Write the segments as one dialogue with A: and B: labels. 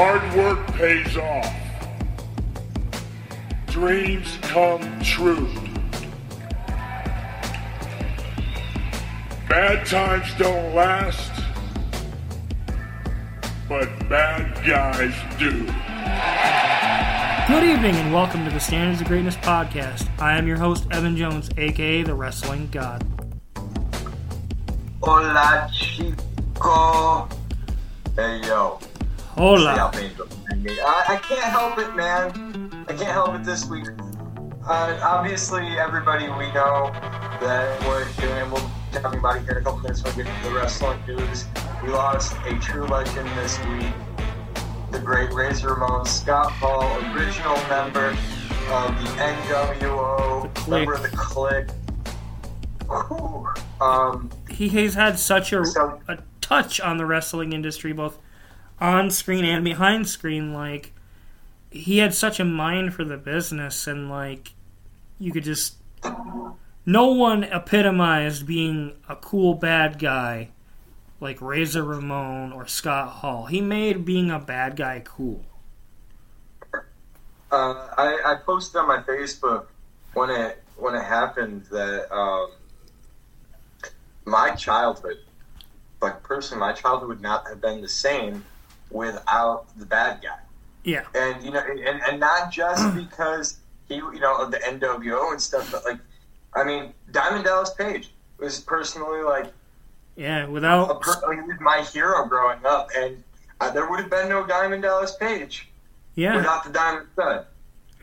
A: Hard work pays off. Dreams come true. Bad times don't last, but bad guys do.
B: Good evening and welcome to the Standards of Greatness podcast. I am your host, Evan Jones, aka the Wrestling God.
C: Hola, chico. Hey, yo.
B: Hola.
C: I, I can't help it, man. I can't help it this week. Uh, obviously, everybody we know that we're doing, we'll be talking about it here in a couple minutes when we get to the wrestling news. We lost a true legend this week, the great Razor Ramon Scott Hall, original member of the NWO,
B: The
C: member of the Kliq. Um,
B: He has had such a,
C: So-
B: a touch on the wrestling industry, both on screen and behind screen. Like, he had such a mind for the business, and, like, you could just. No one epitomized being a cool bad guy like Razor Ramon or Scott Hall. He made being a bad guy cool.
C: Uh, I, I posted on my Facebook when it when it happened that um, my childhood, like personally, my childhood would not have been the same without the bad guy.
B: Yeah.
C: And you know, and, and not just because he, you know, of the NWO and stuff, but like, I mean, Diamond Dallas Page was personally like
B: Yeah, without
C: per- he was my hero growing up, and uh, there would have been no Diamond Dallas Page
B: yeah,
C: without the Diamond Stud.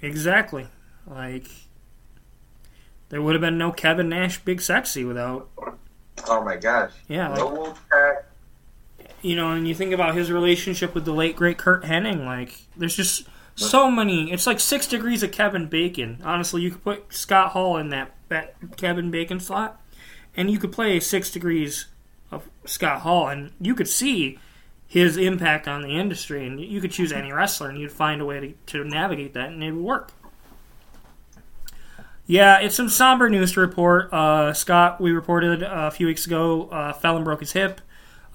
B: Exactly. Like there would have been no Kevin Nash Big Sexy without
C: Oh my gosh.
B: yeah,
C: No Wolfpack.
B: You know, and you think about his relationship with the late great Curt Hennig, like there's just so many it's like six degrees of Kevin Bacon. Honestly, you could put Scott Hall in that, that Kevin Bacon slot and you could play six degrees of Scott Hall and you could see his impact on the industry and you could choose any wrestler and you'd find a way to, to navigate that and it would work. Yeah, it's some somber news to report. Uh, Scott, we reported a few weeks ago, uh, fell and broke his hip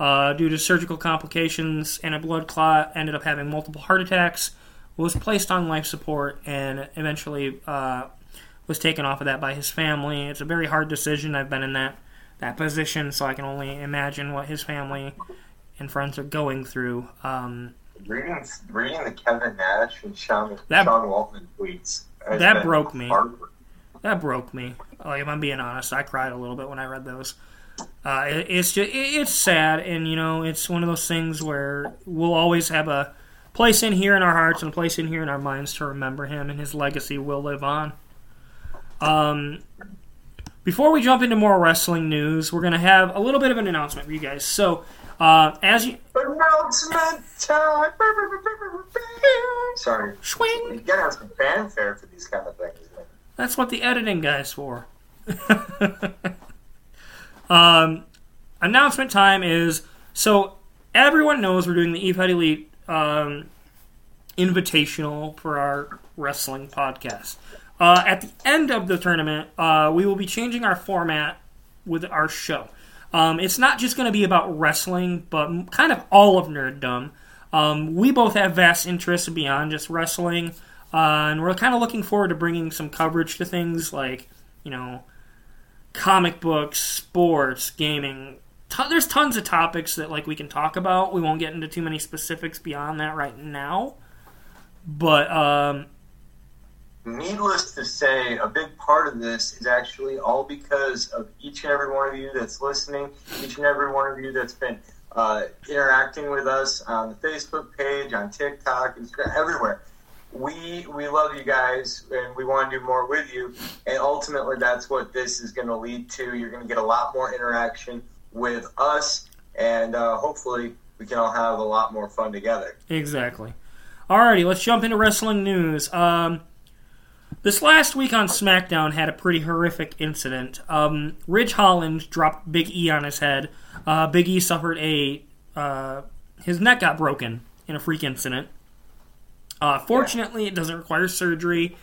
B: uh, due to surgical complications and a blood clot. Ended up having multiple heart attacks. Was placed on life support and eventually uh, was taken off of that by his family. It's a very hard decision. I've been in that that position, so I can only imagine what his family and friends are going through. Um,
C: Reading, reading the Kevin Nash and Sean,
B: That-
C: Sean Waltman tweets.
B: That broke me.
C: heartbreaking.
B: that broke me. Like if I'm being honest, I cried a little bit when I read those. Uh, it, it's just it, it's sad, and you know, it's one of those things where we'll always have a place in here in our hearts and a place in here in our minds to remember him, and his legacy will live on. Um, before we jump into more wrestling news, we're gonna have a little bit of an announcement for you guys. So, uh, as you
C: Announcement time. Sorry.
B: swing,
C: You gotta have some fanfare for these kind of things.
B: That's what the editing guy's for. um, announcement time is so everyone knows we're doing the Eve Elite um, invitational for our wrestling podcast. Uh, at the end of the tournament, uh, we will be changing our format with our show. Um, it's not just going to be about wrestling, but kind of all of nerddom. Um, we both have vast interests beyond just wrestling, uh, and we're kind of looking forward to bringing some coverage to things like, you know, comic books, sports, gaming. Ton there's tons of topics that like we can talk about. We won't get into too many specifics beyond that right now, but um,
C: Needless to say, a big part of this is actually all because of each and every one of you that's listening, each and every one of you that's been uh, interacting with us on the Facebook page, on TikTok, Instagram, everywhere. We we love you guys, and we want to do more with you. And ultimately, that's what this is going to lead to. You're going to get a lot more interaction with us, and uh, hopefully, we can all have a lot more fun together.
B: Exactly. Alrighty, let's jump into wrestling news. Um, this last week on SmackDown had a pretty horrific incident. Um, Ridge Holland dropped Big E on his head. Uh, Big E suffered a uh, his neck got broken in a freak incident. Uh, fortunately, it doesn't require surgery,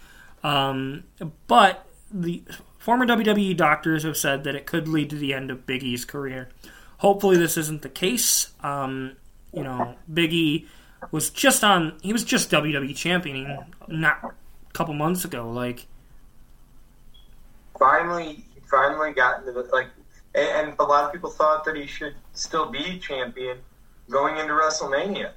B: um, but the former WWE doctors have said that it could lead to the end of Big E's career. Hopefully, this isn't the case. Um, you know, Big E was just on. He was just WWE championing not a couple months ago. Like
C: finally, he finally got into the like, and, and a lot of people thought that he should still be champion going into WrestleMania.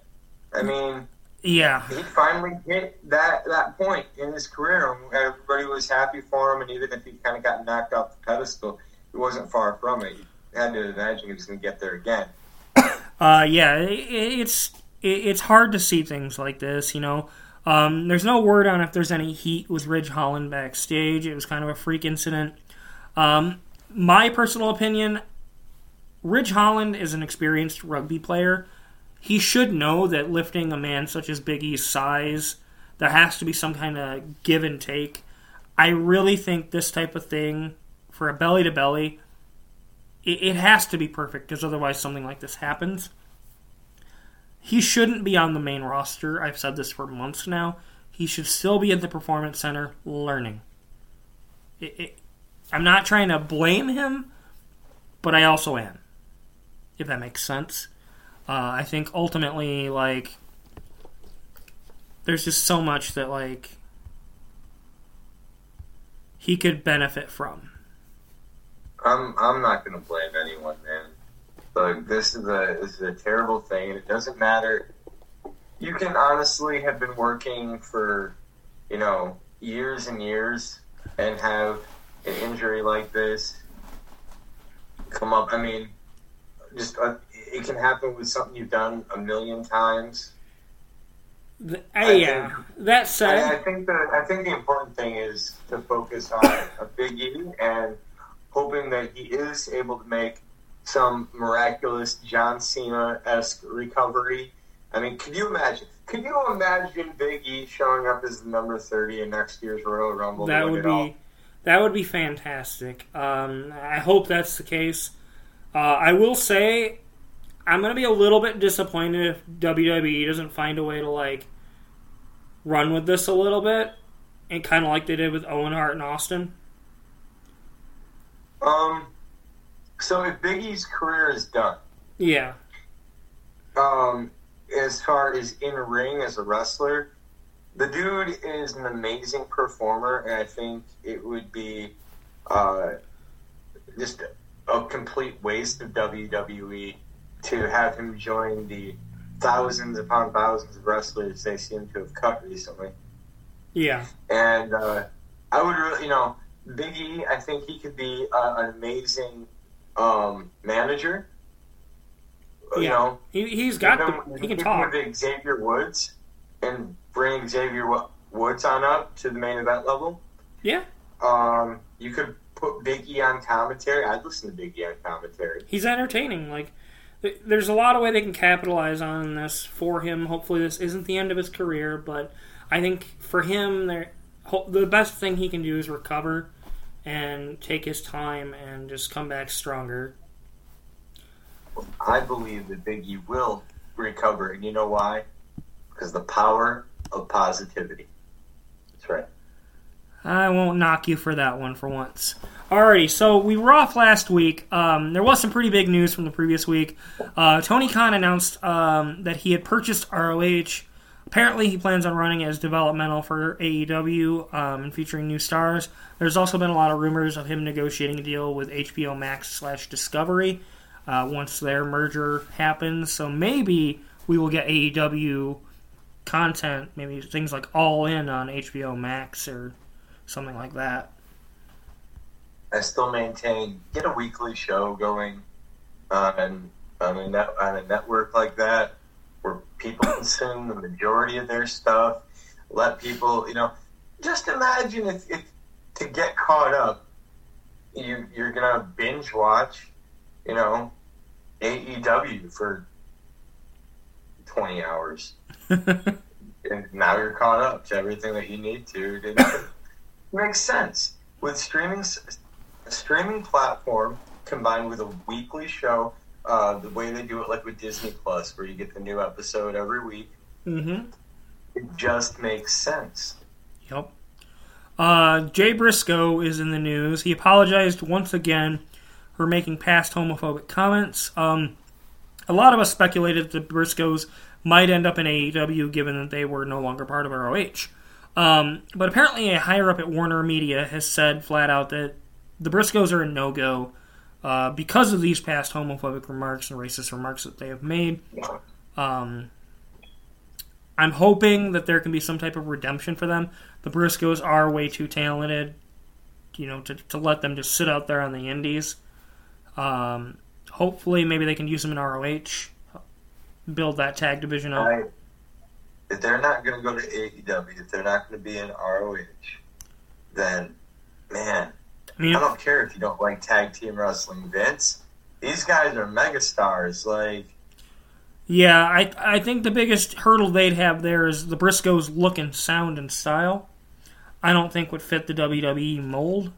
C: I mean,
B: yeah,
C: he finally hit that that point in his career, and everybody was happy for him. And even if he kind of got knocked off the pedestal, he wasn't far from it. You had to imagine he was going to get there again.
B: Uh, yeah, it, it's it, it's hard to see things like this, you know. Um, there's no word on if there's any heat with Ridge Holland backstage. It was kind of a freak incident. Um, my personal opinion Ridge Holland is an experienced rugby player. He should know that lifting a man such as Big E's size, there has to be some kind of give and take. I really think this type of thing, for a belly to belly, it, has to be perfect because otherwise something like this happens. He shouldn't be on the main roster. I've said this for months now. He should still be at the performance center learning. It, it, I'm not trying to blame him, but I also am. If that makes sense. Uh, I think ultimately, like, there's just so much that, like, he could benefit from.
C: I'm I'm not gonna blame anyone, man. Like this is a this is a terrible thing, and it doesn't matter. You can honestly have been working for, you know, years and years, and have an injury like this come up. I mean, just uh, it can happen with something you've done a million times.
B: The, uh, yeah, think, that said,
C: I, I think the I think the important thing is to focus on a Big E and hoping that he is able to make some miraculous John Cena esque recovery. I mean, could you imagine? Could you imagine Big E showing up as the number thirty in next year's Royal Rumble?
B: That would be all? that would be fantastic. Um, I hope that's the case. Uh, I will say, I'm going to be a little bit disappointed if WWE doesn't find a way to like run with this a little bit, and kind of like they did with Owen Hart and Austin.
C: Um, so if Big E's career is done,
B: yeah.
C: Um, as far as in ring as a wrestler, the dude is an amazing performer, and I think it would be uh, just a complete waste of WWE to have him join the thousands upon thousands of wrestlers they seem to have cut recently.
B: Yeah.
C: And uh, I would really, you know, Biggie, I think he could be uh, an amazing um, manager.
B: Yeah.
C: You know,
B: he, has got
C: him,
B: the, he can talk.
C: With Xavier Woods and bring Xavier Woods on up to the main event level.
B: Yeah.
C: Um, you could put Biggie on commentary. I'd listen to Biggie on commentary.
B: He's entertaining. Like, there's a lot of way they can capitalize on this for him. Hopefully, this isn't the end of his career, but I think for him, the best thing he can do is recover and take his time and just come back stronger.
C: I believe that Biggie will recover, and you know why? Because the power of positivity. That's right.
B: I won't knock you for that one for once. Alrighty, so we were off last week. Um, there was some pretty big news from the previous week. Uh, Tony Khan announced um, that he had purchased ROH Apparently, he plans on running as developmental for AEW um, and featuring new stars. There's also been a lot of rumors of him negotiating a deal with HBO Max slash Discovery uh, once their merger happens. So maybe we will get AEW content, maybe things like All In on HBO Max or something like that.
C: I still maintain get a weekly show going on on a, net, on a network like that where people consume the majority of their stuff. Let people, you know, just imagine if, if to get caught up, you you're gonna binge watch, you know, AEW for twenty hours, and now you're caught up to everything that you need to. Makes sense with streaming. A streaming platform combined with a weekly show uh, the way they do it, like with Disney Plus, where you get the new episode every week.
B: Mm-hmm.
C: It just makes sense.
B: Yep. Uh, Jay Briscoe is in the news. He apologized once again for making past homophobic comments. Um, a lot of us speculated that the Briscoes might end up in AEW given that they were no longer part of ROH. Um, but apparently, a higher up at Warner Media has said flat out that the Briscoes are a no go uh, because of these past homophobic remarks and racist remarks that they have made. Um, I'm hoping that there can be some type of redemption for them. The Briscoes are way too talented, you know, to, to let them just sit out there on the indies. Um, hopefully, maybe they can use them in ROH, build that tag division up.
C: If they're not going to go to AEW, if they're not going to be in ROH, then man,
B: I mean,
C: I don't care if you don't like tag team wrestling, Vince. These guys are megastars. Like,
B: yeah, I I think the biggest hurdle they'd have there is the Briscoes' look and sound and style. I don't think would fit the WWE mold.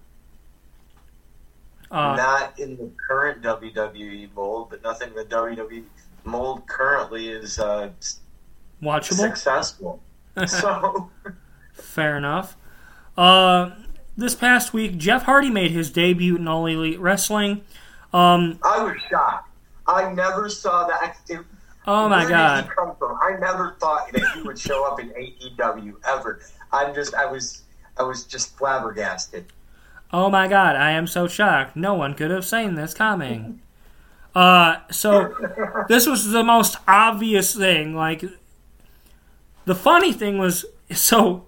B: Uh,
C: not in the current WWE mold, but nothing the WWE mold currently is uh,
B: watchable.
C: successful. so,
B: Fair enough. Uh, this past week, Jeff Hardy made his debut in All Elite Wrestling. Um,
C: I was shocked. I never saw that. It,
B: oh my
C: where
B: god!
C: Did he come from? I never thought that he would show up in AEW ever. I'm just, I was, I was just flabbergasted.
B: Oh my god, I am so shocked. No one could have seen this coming. Uh, so this was the most obvious thing. Like, the funny thing was, so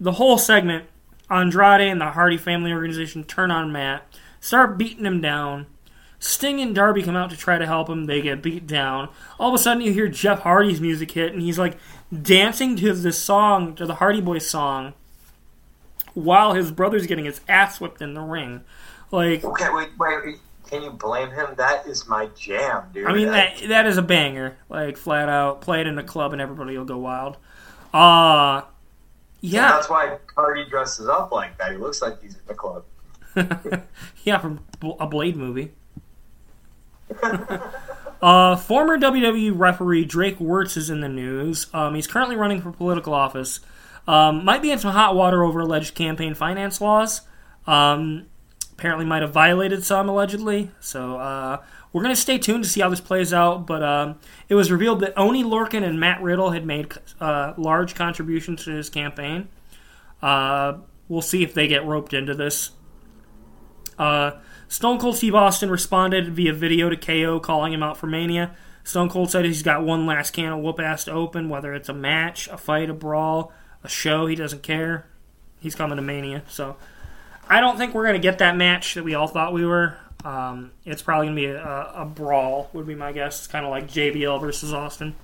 B: the whole segment, Andrade and the Hardy family organization turn on Matt, start beating him down. Sting and Darby come out to try to help him. They get beat down. All of a sudden, you hear Jeff Hardy's music hit, and he's like dancing to this song, to the Hardy Boys song, while his brother's getting his ass whipped in the ring. Like,
C: Okay, wait, wait. Can you blame him? That is my jam, dude.
B: I mean that that is a banger. Like flat out, play it in a club and everybody will go wild. Uh yeah,
C: That's why Hardy dresses up like that. He looks like he's in the club.
B: yeah, from a Blade movie. uh, former WWE referee Drake Wuertz is in the news. Um, he's currently running for political office. Um, might be in some hot water over alleged campaign finance laws. Um, apparently, might have violated some allegedly. So uh, we're going to stay tuned to see how this plays out. But um, it was revealed that Oney Lorcan and Matt Riddle had made uh, large contributions to his campaign. Uh, we'll see if they get roped into this. Uh, Stone Cold Steve Austin responded via video to KO, calling him out for Mania. Stone Cold said he's got one last can of whoop ass to open, whether it's a match, a fight, a brawl, a show. He doesn't care. He's coming to Mania. So I don't think we're going to get that match that we all thought we were. Um, it's probably going to be a, a, brawl, would be my guess. It's kind of like JBL versus Austin.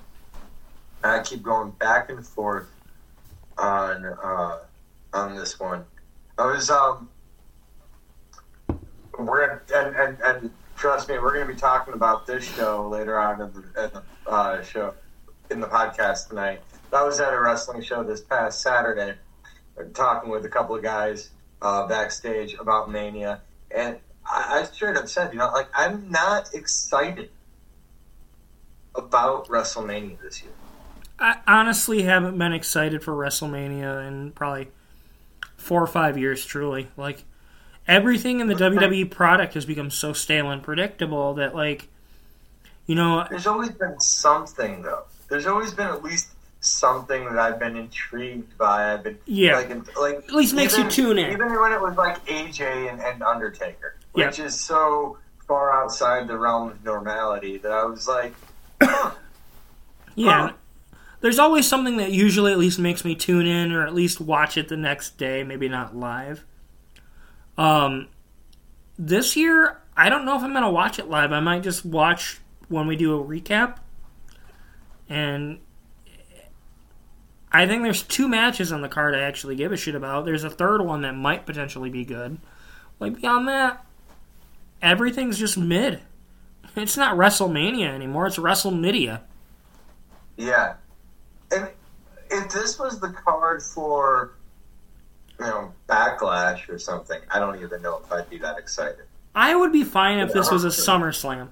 C: I keep going back and forth on uh, on this one. I was um, we're and, and and trust me, we're going to be talking about this show later on in the, in the uh, show in the podcast tonight. I was at a wrestling show this past Saturday, talking with a couple of guys uh, backstage about Mania, and I, I straight up said, you know, like I'm not excited about WrestleMania this year.
B: I honestly haven't been excited for WrestleMania in probably four or five years, truly. Like, everything in the WWE product has become so stale and predictable that, like, you know,
C: There's always been something though. There's always been at least something that I've been intrigued by. I've been
B: Yeah.
C: like, like
B: At least makes you tune in.
C: Even when it was like AJ and, and Undertaker,
B: Yeah.
C: which is so far outside the realm of normality that I was like,
B: yeah. There's always something that usually at least makes me tune in or at least watch it the next day, maybe not live. Um, this year, I don't know if I'm going to watch it live. I might just watch when we do a recap. And I think there's two matches on the card I actually give a shit about. There's a third one that might potentially be good. Like beyond that, everything's just mid. It's not WrestleMania anymore. It's WrestleMedia.
C: yeah. And if this was the card for, you know, Backlash or something, I don't even know if I'd be that excited.
B: I would be fine if this was a SummerSlam.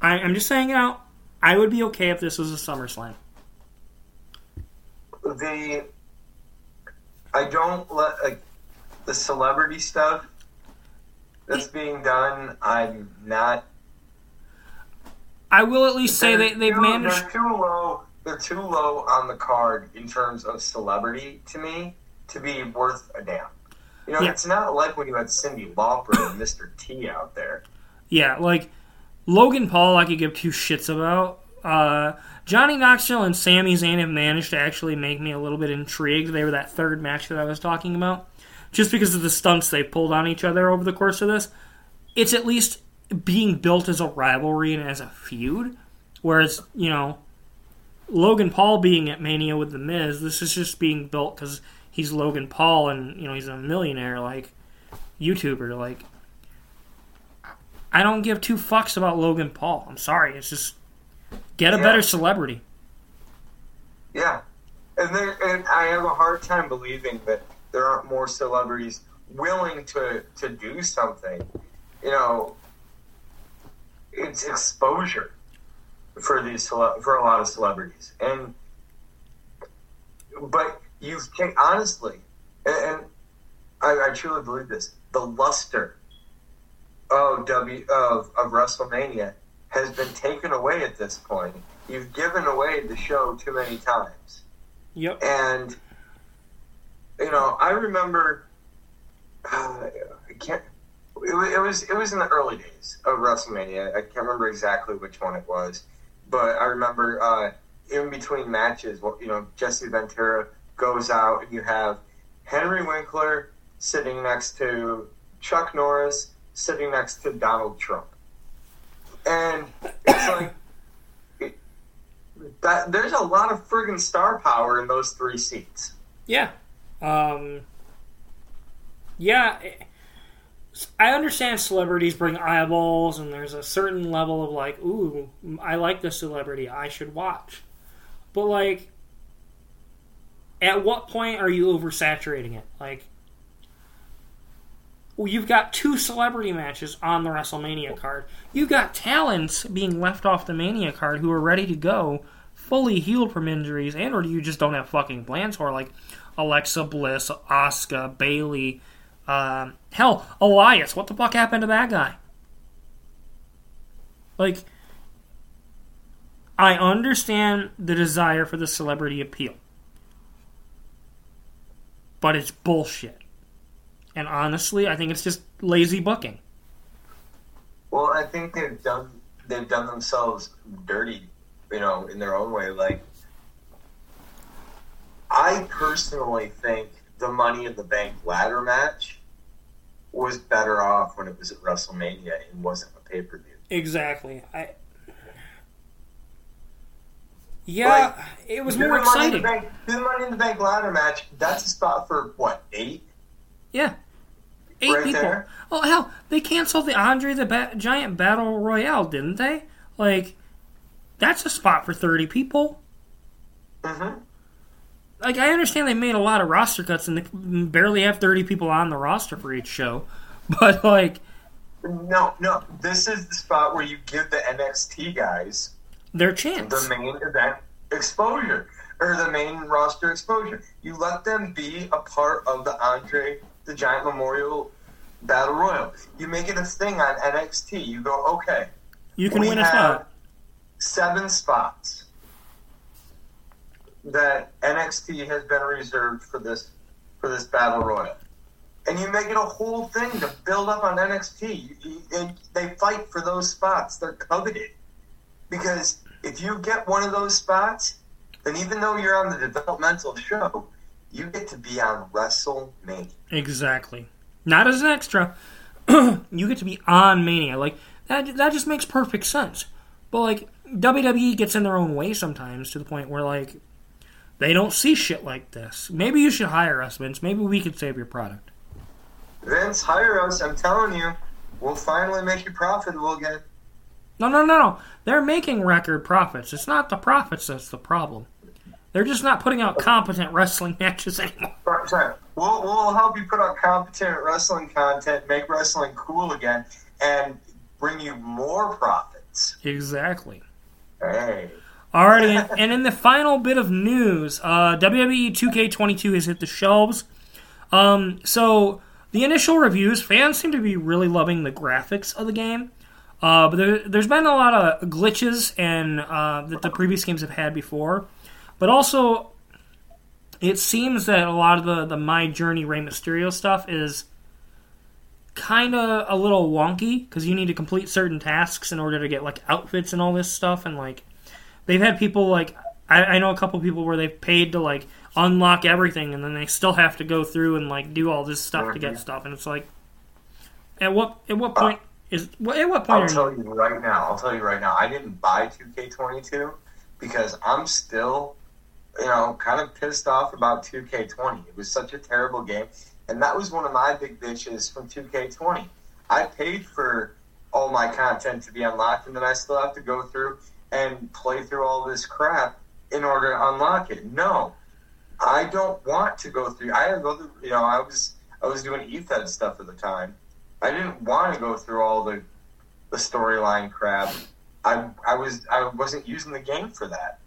B: I, I'm just saying out. I would be okay if this was a SummerSlam.
C: The I don't let like the celebrity stuff that's being done. I'm not.
B: I will at least say they, they've
C: too-
B: managed.
C: They're too low they're too low on the card in terms of celebrity to me to be worth a damn. You know,
B: Yeah.
C: it's not like when you had Cyndi Lauper and Mr. T out there.
B: Yeah, like Logan Paul, I could give two shits about. Uh, Johnny Knoxville and Sami Zayn have managed to actually make me a little bit intrigued. They were that third match that I was talking about, just because of the stunts they pulled on each other over the course of this. It's at least being built as a rivalry and as a feud, whereas you know Logan Paul being at Mania with the Miz, this is just being built because he's Logan Paul and you know he's a millionaire like YouTuber like. I don't give two fucks about Logan Paul. I'm sorry. It's just get a
C: Yeah.
B: better celebrity.
C: Yeah, and there, and I have a hard time believing that there aren't more celebrities willing to to do something. You know, it's exposure for these for a lot of celebrities, and but you can honestly, and, and I, I truly believe this: the luster of W of of WrestleMania has been taken away at this point. You've given away the show too many times.
B: Yep.
C: And you know, I remember uh, I can't. It, wa- it was it was in the early days of WrestleMania. I can't remember exactly which one it was, but I remember uh, in between matches, you know, Jesse Ventura goes out, and you have Henry Winkler sitting next to Chuck Norris, sitting next to Donald Trump, and it's like. That, there's a lot of friggin' star power in those three seats.
B: Yeah. Um, yeah. I understand celebrities bring eyeballs, and there's a certain level of like, ooh, I like this celebrity, I should watch. But like, at what point are you oversaturating it? Like, well, you've got two celebrity matches on the WrestleMania card. You've got talents being left off the Mania card who are ready to go, fully healed from injuries, and or you just don't have fucking plans for like Alexa Bliss, Asuka, Bayley, um, hell, Elias. What the fuck happened to that guy? Like, I understand the desire for the celebrity appeal, but it's bullshit. And honestly, I think it's just lazy booking.
C: Well, I think they've done they've done themselves dirty, you know, in their own way. Like, I personally think the Money in the Bank ladder match was better off when it was at WrestleMania and wasn't a pay per view.
B: Exactly. I. Yeah, it was more exciting.
C: Bank, the Money in the Bank ladder match. That's a spot for what eight?
B: Yeah. Eight
C: Right
B: people.
C: there.
B: Oh hell, they canceled the Andre the ba- Giant Battle Royale, didn't they? Like, that's a spot for thirty people.
C: Mm-hmm.
B: Like, I understand they made a lot of roster cuts and they barely have thirty people on the roster for each show, but like,
C: No, no. This is the spot where you give the NXT guys
B: their chance.
C: the main event exposure or the main roster exposure. You let them be a part of the Andre the Giant Memorial Battle Royal. You make it a thing on NXT. You go, okay,
B: You can win a spot.
C: seven spots that NXT has been reserved for this for this Battle Royal. And you make it a whole thing to build up on NXT. You- you- And they fight for those spots. They're coveted. Because if you get one of those spots, then even though you're on the developmental show, you get to be on WrestleMania.
B: Exactly. Not as an extra. you get to be on Mania. Like that. That just makes perfect sense. But like WWE gets in their own way sometimes to the point where like they don't see shit like this. Maybe you should hire us, Vince. Maybe we could save your product.
C: Vince, hire us. I'm telling you, we'll finally make you profitable again.
B: No, no, no, no. They're making record profits. It's not the profits that's the problem. They're just not putting out competent wrestling matches anymore.
C: We'll, we'll help you put out competent wrestling content, make wrestling cool again, and bring you more profits.
B: Exactly.
C: Hey.
B: Alrighty, and, and in the final bit of news, uh, WWE 2K22 has hit the shelves. Um, so the initial reviews, fans seem to be really loving the graphics of the game. Uh, but there, there's been a lot of glitches and uh, that the previous games have had before. But also, it seems that a lot of the the My Journey Rey Mysterio stuff is kind of a little wonky because you need to complete certain tasks in order to get like outfits and all this stuff and like they've had people like I, I know a couple people where they've paid to like unlock everything and then they still have to go through and like do all this stuff to get
C: Mhm.
B: stuff and it's like at what at what point is what at what point
C: I'll tell
B: you
C: you right now. I'll tell you right now. I didn't buy 2K22 because I'm still, you know, kind of pissed off about 2K20. It was such a terrible game, and that was one of my big bitches from 2K20. I paid for all my content to be unlocked, and then I still have to go through and play through all this crap in order to unlock it. No, I don't want to go through. I go through. You know, I was I was doing EFED stuff at the time. I didn't want to go through all the the storyline crap. I I was I wasn't using the game for that.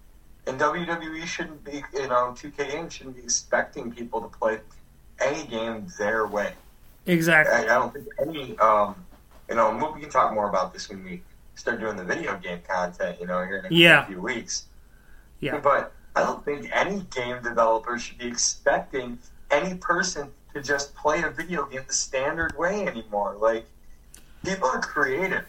C: And WWE shouldn't be, you know, 2K games shouldn't be expecting people to play any game their way.
B: exactly
C: I, I don't think any, um, you know, we can talk more about this when we start doing the video game content, you know, here in a
B: Yeah.
C: few weeks.
B: Yeah.
C: But I don't think any game developer should be expecting any person to just play a video game the standard way anymore. Like, people are creative.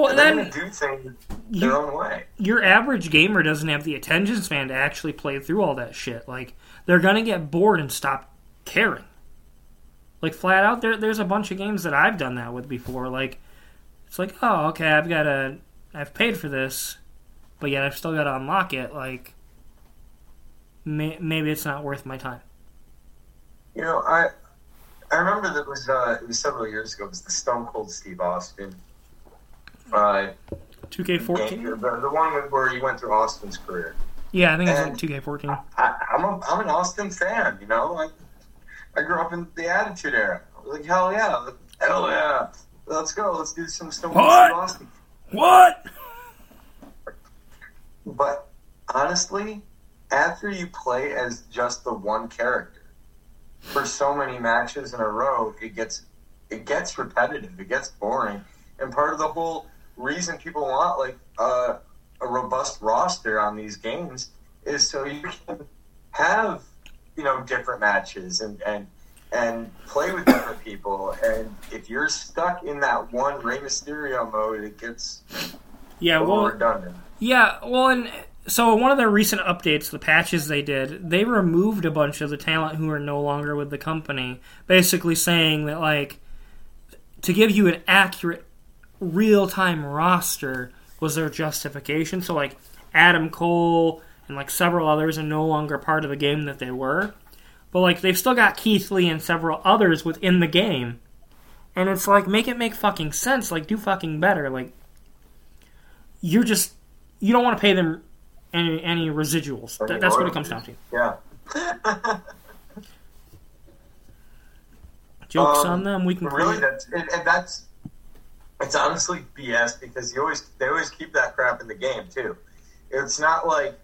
B: Well
C: and
B: then
C: do things their
B: you,
C: own way.
B: your average gamer doesn't have the attention span to actually play through all that shit. Like they're gonna get bored and stop caring. Like flat out, there there's a bunch of games that I've done that with before. Like it's like, oh, okay, I've got to, I've paid for this, but yet I've still got to unlock it. Like may, maybe it's not worth my time.
C: You know, I I remember that was uh, it was several years ago. It was the Stone Cold Steve Austin.
B: Two K
C: game,
B: fourteen.
C: the, the one where he went through Austin's career.
B: Yeah, I think it's like two K fourteen.
C: I, I'm a, I'm an Austin fan. You know, I, I grew up in the Attitude Era. I was like, hell yeah, hell yeah, let's go, let's do some Stone
B: What?
C: Austin.
B: What?
C: But honestly, after you play as just the one character for so many matches in a row, it gets it gets repetitive. It gets boring. And part of the whole reason people want like uh, a robust roster on these games is so you can have you know different matches and and and play with different people. And if you're stuck in that one Rey Mysterio mode, it gets
B: Yeah, well,
C: redundant.
B: Yeah, well, and so one of their recent updates, the patches they did, they removed a bunch of the talent who are no longer with the company, basically saying that like to give you an accurate, real-time roster was their justification. So like Adam Cole and like several others are no longer part of the game that they were, but like they've still got Keith Lee and several others within the game, and it's like make it make fucking sense. Like do fucking better. Like you're just you don't want to pay them any any residuals. That, that's what it comes down to.
C: Yeah.
B: Jokes
C: Um,
B: on them. We can
C: really, that's and, and that's it's honestly BS because you always they always keep that crap in the game too. It's not like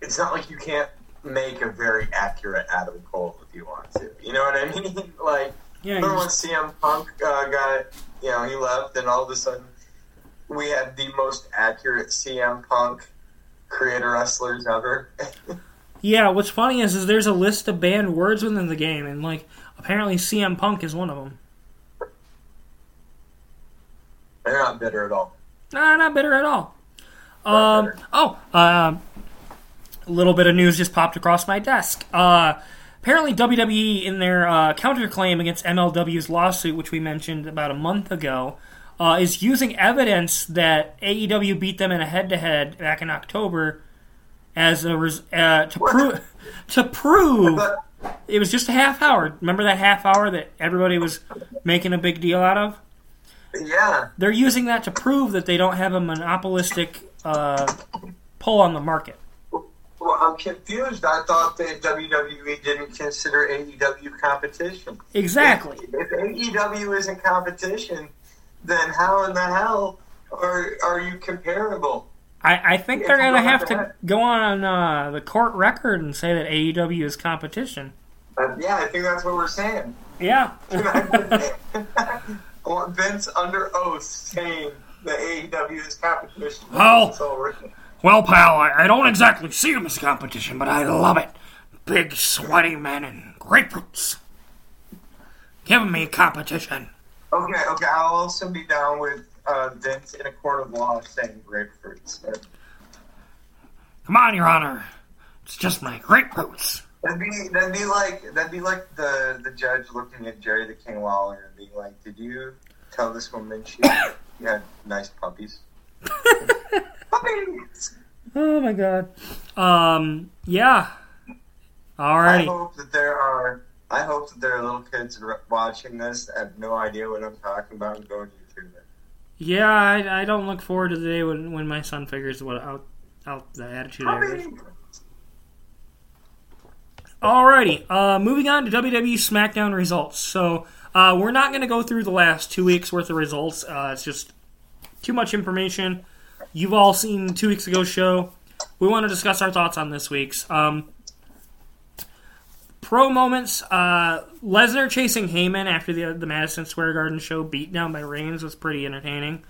C: it's not like you can't make a very accurate Adam Cole if you want to. You know what I mean? like
B: Yeah,
C: remember when CM Punk uh, got you know he left and all of a sudden we had the most accurate CM Punk creator wrestlers ever.
B: yeah. What's funny is, is there's a list of banned words within the game, and like apparently CM Punk is one of them.
C: They're not bitter at all.
B: Nah, not bitter at all. Um.
C: bitter.
B: Oh. Um. a little bit of news just popped across my desk. Uh. Apparently, WWE, in their uh, counterclaim against MLW's lawsuit, which we mentioned about a month ago, uh, is using evidence that AEW beat them in a head-to-head back in October as a res- uh, to prove to prove it was just a half hour. Remember that half hour that everybody was making a big deal out of?
C: Yeah,
B: They're using that to prove that they don't have a monopolistic uh, pull on the market.
C: Well, I'm confused. I thought that WWE didn't consider AEW competition.
B: Exactly.
C: If AEW isn't competition, then how in the hell are are you comparable?
B: I, I think
C: If
B: they're going to have
C: have
B: to go on uh, the court record and say that AEW is competition.
C: Uh, yeah, I think that's what we're saying.
B: Yeah.
C: I want Vince under oath saying that AEW is competition. Written.
B: Well, pal, I, I don't exactly see him as competition, but I love it. Big, sweaty men and grapefruits. Give me competition.
C: Okay, okay. I'll also be down with uh, Vince in a court of law saying grapefruits.
B: Come on, Your Honor. It's just my grapefruits.
C: That'd be that'd be like that'd be like the the judge looking at Jerry the King Lawler and being like, "Did you tell this woman she had nice puppies?" puppies.
B: Oh my god. Um, yeah.
C: Alright
B: I
C: hope that there are. I hope that there are little kids watching this that have no idea what I'm talking about and going to YouTube it.
B: Yeah, I, I don't look forward to the day when, when my son figures what out out the attitude.
C: Puppies.
B: Alrighty, uh, moving on to WWE SmackDown results. So uh, we're not going to go through the last two weeks worth of results. Uh, it's just too much information. You've all seen two weeks ago show. We want to discuss our thoughts on this week's. Um, pro moments: uh, Lesnar chasing Heyman after the the Madison Square Garden show beat down by Reigns was pretty entertaining.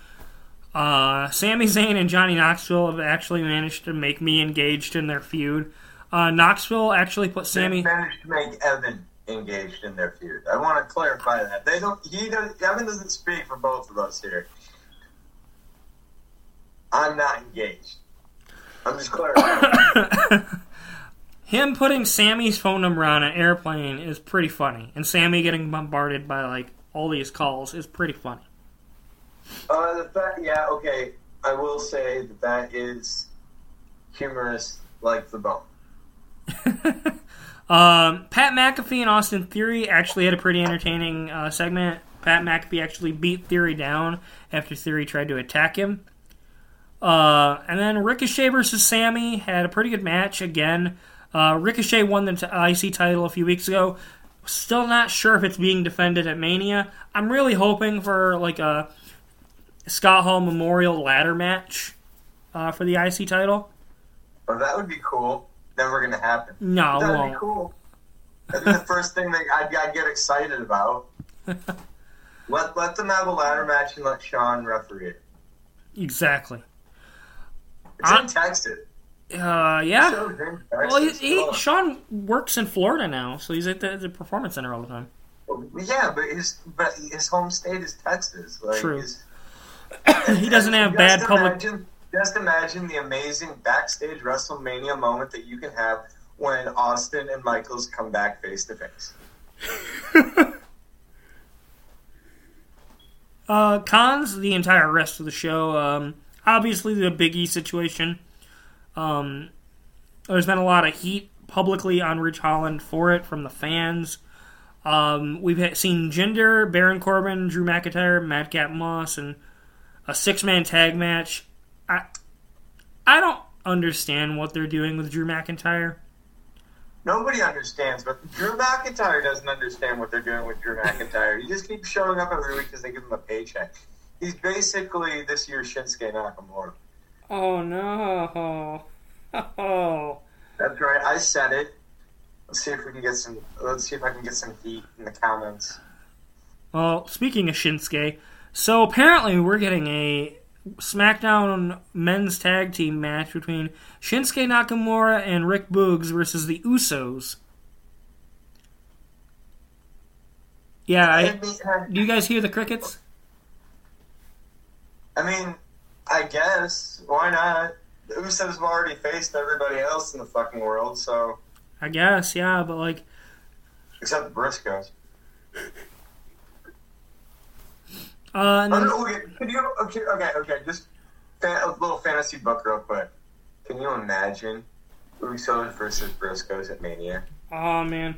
B: Uh, Sami Zayn and Johnny Knoxville have actually managed to make me engaged in their feud. Uh, Knoxville actually put
C: They
B: Sami.
C: managed to make Evan engaged in their feud. I want to clarify that they don't. He doesn't. Evan doesn't speak for both of us here. I'm not engaged. I'm just clarifying.
B: Him putting Sami's phone number on an airplane is pretty funny, and Sami getting bombarded by like all these calls is pretty funny.
C: uh, the fact, yeah, okay. I will say that that is humorous, like the bone.
B: Um, Pat McAfee and Austin Theory actually had a pretty entertaining uh, segment. Pat McAfee actually beat Theory down after Theory tried to attack him. Uh, and then Ricochet versus Sami had a pretty good match again. Uh, Ricochet won the t- IC title a few weeks ago. Still not sure if it's being defended at Mania. I'm really hoping for like a Scott Hall Memorial ladder match uh, for the IC title.
C: Oh, that would be cool. Never gonna happen.
B: No,
C: That'd
B: won't.
C: be cool. That'd be the first thing that I'd, I'd get excited about. let let them have a ladder match and let Shawn referee it.
B: Exactly.
C: It's
B: I-
C: in Texas.
B: Uh, yeah.
C: Texas.
B: Well, he, he. Shawn works in Florida now, so he's at the, the performance center all the time.
C: Yeah, but his but his home state is Texas. Like,
B: True.
C: his-
B: He doesn't have bad public.
C: Imagine, just imagine the amazing backstage WrestleMania moment that you can have when Austin and Michaels come back face to face.
B: Uh, cons the entire rest of the show. Um, obviously the Big E situation. Um, there's been a lot of heat publicly on Ridge Holland for it from the fans. Um, we've seen Jinder, Baron Corbin, Drew McIntyre, Madcap Moss, and a six-man tag match. I I don't understand what they're doing with Drew McIntyre.
C: Nobody understands, but Drew McIntyre doesn't understand what they're doing with Drew McIntyre. He just keeps showing up every week because they give him a paycheck. He's basically this year's Shinsuke Nakamura.
B: Oh no! Oh.
C: That's right. I said it. Let's see if we can get some. Let's see if I can get some heat in the comments.
B: Well, speaking of Shinsuke, so apparently we're getting a SmackDown men's tag team match between Shinsuke Nakamura and Rick Boogs versus the Usos. Yeah, I, uh, do you guys hear the crickets?
C: I mean, I guess why not? The Usos have already faced everybody else in the fucking world, so
B: I guess, yeah, but like,
C: except the Briscoes.
B: uh, then,
C: no, okay, can you, okay, okay, okay, just a little fantasy book real quick. Can you imagine Usos versus Briscoes at Mania?
B: oh man,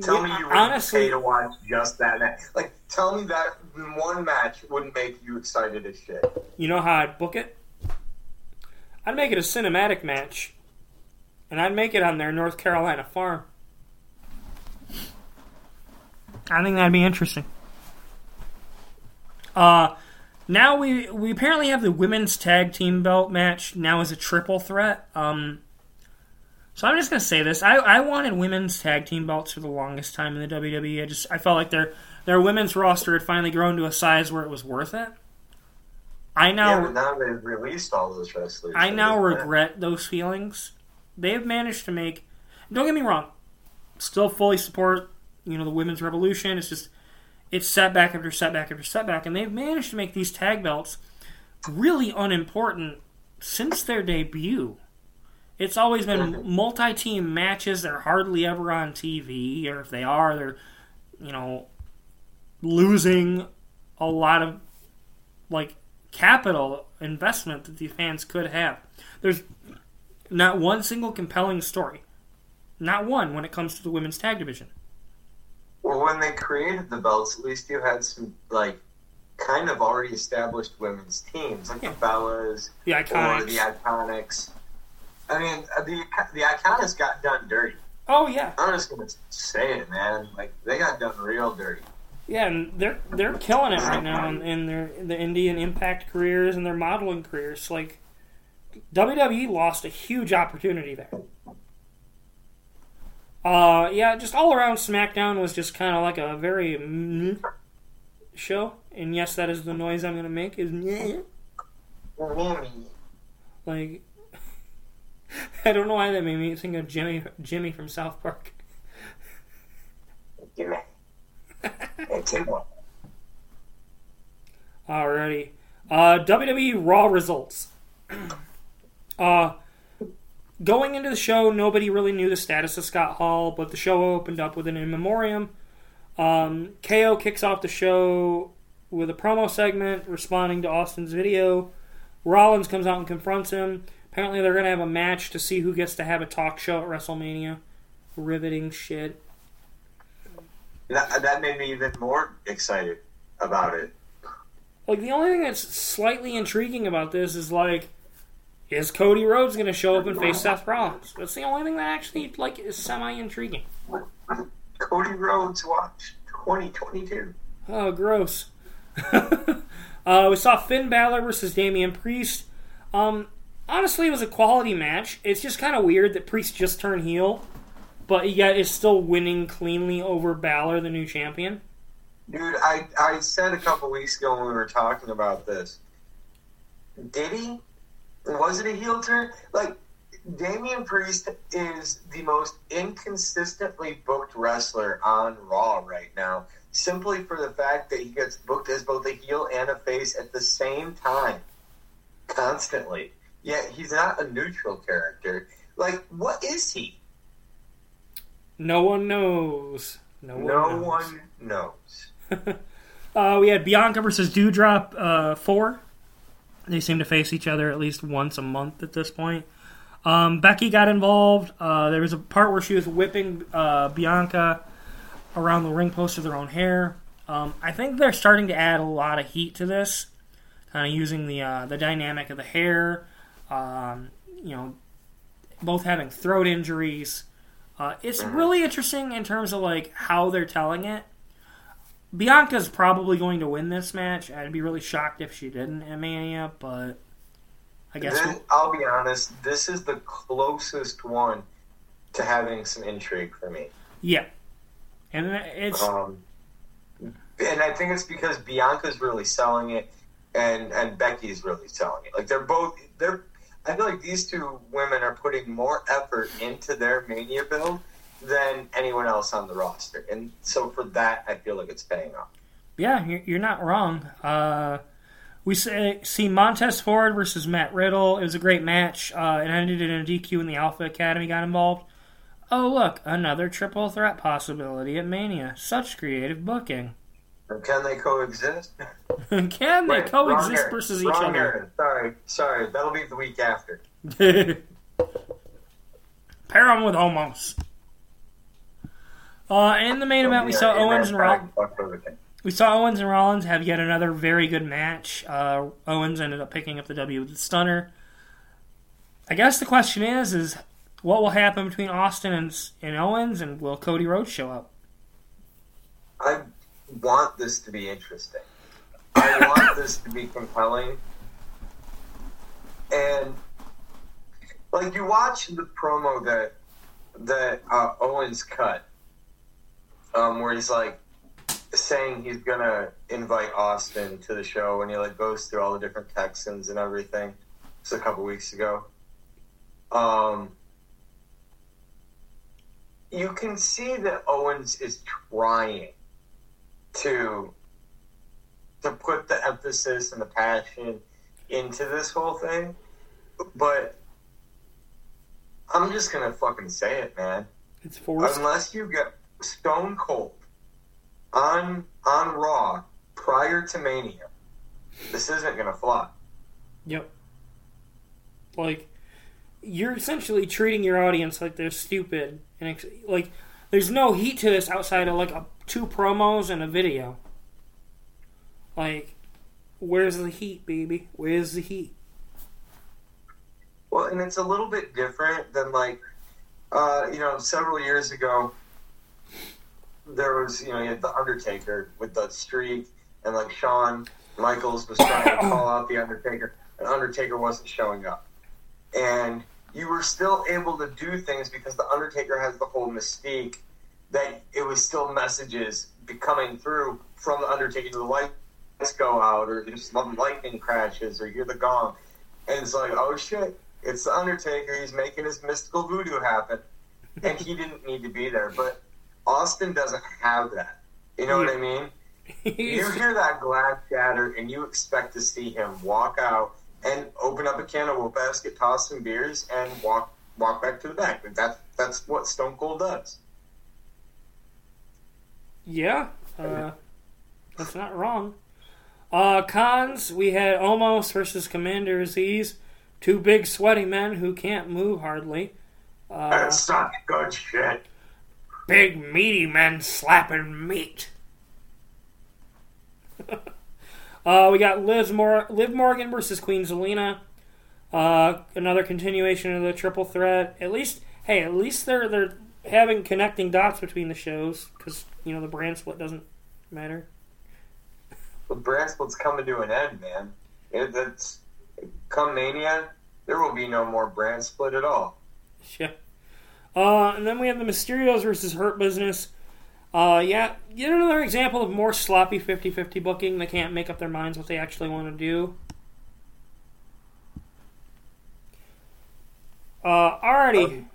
C: Tell me
B: Yeah,
C: you would
B: honestly-
C: pay to watch just that match. Like, tell me that one match wouldn't make you excited as shit.
B: you know how I'd book it? I'd make it a cinematic match, and I'd make it on their North Carolina farm. I think that'd be interesting. Uh, now we we apparently have the women's tag team belt match now as a triple threat. Um, so I'm just gonna say this: I, I wanted women's tag team belts for the longest time in the WWE. I just I felt like their their women's roster had finally grown to a size where it was worth it. I
C: Yeah,
B: now
C: but now they've released all those wrestlers.
B: I now regret those feelings. They have managed to make. Don't get me wrong. Still fully support, you know, the women's revolution. It's just it's setback after setback after setback, and they've managed to make these tag belts really unimportant since their debut. It's always been multi-team matches. They're hardly ever on TV, or if they are, they're you know losing a lot of like capital investment that the fans could have. There's not one single compelling story. Not one when it comes to the women's tag division.
C: Well, when they created the belts, at least you had some like kind of already established women's teams, like
B: Yeah.
C: the Bellas
B: The
C: or
B: Iconics.
C: the Iconics. I mean, uh, the the Iconics got done dirty.
B: oh yeah,
C: I'm just gonna say it, man. Like they got done real dirty.
B: yeah, and they're they're killing it right now in, in their the indie and Impact careers and their modeling careers. Like WWE lost a huge opportunity there. Uh, yeah, just all around SmackDown was just kind of like a very mm show, and yes, that is the noise I'm gonna make is meh. Like, I don't know why that made me think of Jimmy Jimmy from South Park. Alrighty. Uh, WWE Raw results. uh, going into the show, nobody really knew the status of Scott Hall, but the show opened up with an in memoriam. Um, KO kicks off the show with a promo segment responding to Austin's video. Rollins comes out and confronts him. Apparently, they're going to have a match to see who gets to have a talk show at WrestleMania. Riveting shit.
C: That, that made me even more excited about it.
B: Like the only thing that's slightly intriguing about this is like, is Cody Rhodes going to show up and face Seth Rollins? That's the only thing that actually like is semi intriguing.
C: Cody Rhodes watch 2022.
B: Oh, gross. uh, we saw Finn Balor versus Damian Priest. Um, honestly, it was a quality match. It's just kind of weird that Priest just turned heel, but yet is still winning cleanly over Balor, the new champion.
C: Dude, I, I said a couple weeks ago when we were talking about this. Did he? Was it a heel turn? Like, Damian Priest is the most inconsistently booked wrestler on Raw right now, simply for the fact that he gets booked as both a heel and a face at the same time, constantly. Yet he's not a neutral character. Like, what is he?
B: No one knows. No one
C: No
B: knows.
C: one knows.
B: Uh, we had Bianca versus Doudrop uh, 4. They seem to face each other at least once a month at this point. Um, Becky got involved. Uh, there was a part where she was whipping uh, Bianca around the ring post with her own hair. Um, I think they're starting to add a lot of heat to this, kind of using the uh, the dynamic of the hair. Um, you know, both having throat injuries. Uh, it's really interesting in terms of like how they're telling it. Bianca's probably going to win this match. I'd be really shocked if she didn't at Mania, but I guess
C: This, I'll be honest. This is the closest one to having some intrigue for me.
B: yeah. And it's
C: Um, and I think it's because Bianca's really selling it, and and Becky's really selling it. Like they're both they're. I feel like these two women are putting more effort into their Mania build than anyone else on the roster, and so for that, I feel like it's paying off.
B: yeah, you're, you're not wrong. Uh, we say, see Montez Ford versus Matt Riddle. It was a great match. Uh, it ended in a DQ, and the Alpha Academy got involved. Oh look, another triple threat possibility at Mania. Such creative booking.
C: Can they coexist?
B: Can they
C: Wait,
B: coexist
C: wrong Aaron.
B: versus each
C: Wrong
B: other?
C: Aaron. Sorry, sorry. That'll be the week after.
B: Pair them with homos. Uh, in the main event, we saw Owens and Rollins. We saw Owens and Rollins have yet another very good match. Uh, Owens ended up picking up the W with the stunner. I guess the question is, is what will happen between Austin and, and Owens, and will Cody Rhodes show up?
C: I want this to be interesting. I want this to be compelling. And like you watch the promo that that uh, Owens cut, um, where he's like, saying he's gonna invite Austin to the show, and he like goes through all the different Texans and everything. Just a couple weeks ago. Um, you can see that Owens is trying to to put the emphasis and the passion into this whole thing, but I'm just gonna fucking say it, man.
B: It's forced.
C: Unless you get Stone Cold on on Raw prior to Mania, this isn't gonna fly.
B: Yep. Like, you're essentially treating your audience like they're stupid, and ex- like, there's no heat to this outside of like a, two promos and a video. Like, where's the heat, baby? Where's the heat?
C: Well, and it's a little bit different than like, uh, you know, several years ago. There was, you know, you had the Undertaker with the streak, and like Shawn Michaels was trying to call out the Undertaker, and Undertaker wasn't showing up, and you were still able to do things because the Undertaker has the whole mystique that it was still messages coming through from the Undertaker the lights go out, or just lightning crashes, or hear the gong, and it's like, oh shit, it's the Undertaker. He's making his mystical voodoo happen, and he didn't need to be there. But Austin doesn't have that. You know what I mean? You hear that glass shatter, and you expect to see him walk out and open up a can of whoop ass, get tossed some beers, and walk walk back to the back. Like that that's what Stone Cold does.
B: Yeah, uh, that's not wrong. Uh, cons, we had Omos versus Commander Azeez. Two big sweaty men who can't move hardly. Uh,
C: That's not good shit.
B: Big meaty men slapping meat. uh, we got Liv, Mor- Liv Morgan versus Queen Zelina. Uh, another continuation of the triple threat. At least, hey, at least they're they're having connecting dots between the shows because you know the brand split doesn't matter.
C: The brand split's coming to an end, man. It, that's come Mania, there will be no more brand split at all.
B: Yeah. Uh, and then we have the Mysterios versus Hurt Business. Uh, yeah, yet another example of more sloppy 50-50 booking. They can't make up their minds what they actually want to do. Uh, alrighty.
C: Um,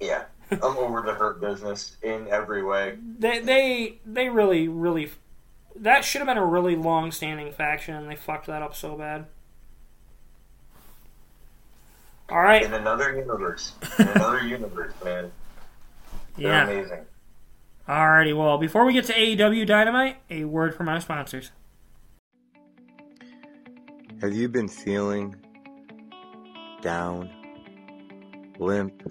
C: Yeah, I'm over the hurt business in every way.
B: they they they really really that should have been a really long standing faction and they fucked that up so bad. All right.
C: In another universe, in another universe, man. They're
B: Yeah.
C: amazing.
B: Alrighty. Well, before we get to AEW Dynamite, a word from our sponsors.
D: Have you been feeling down, limp,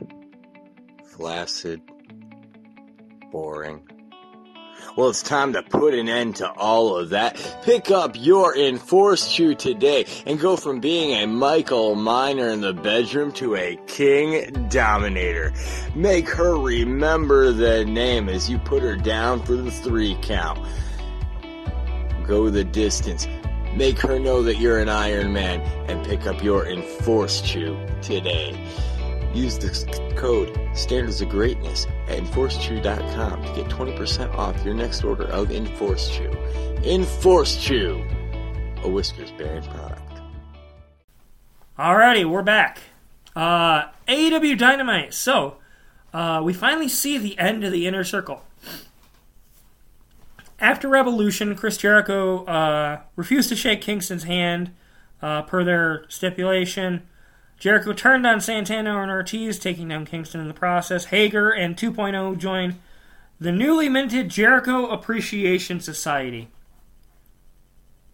D: flaccid, boring? Well, it's time to put an end to all of that. Pick up your Enforced Shoe today and go from being a Michael Miner in the bedroom to a King Dominator. Make her remember the name as you put her down for the three count. Go the distance. Make her know that you're an Iron Man and pick up your Enforced Shoe today. Use the code Standards of Greatness at EnforcedShoe.com to get 20% off your next order of Enforced Shoe. Enforced Shoe, a whiskers bearing product.
B: Alrighty, we're back. Uh, AEW Dynamite. So, uh, we finally see the end of the inner circle. After Revolution, Chris Jericho uh, refused to shake Kingston's hand uh, per their stipulation. Jericho turned on Santana and Ortiz, taking down Kingston in the process. Hager and 2.0 joined the newly minted Jericho Appreciation Society.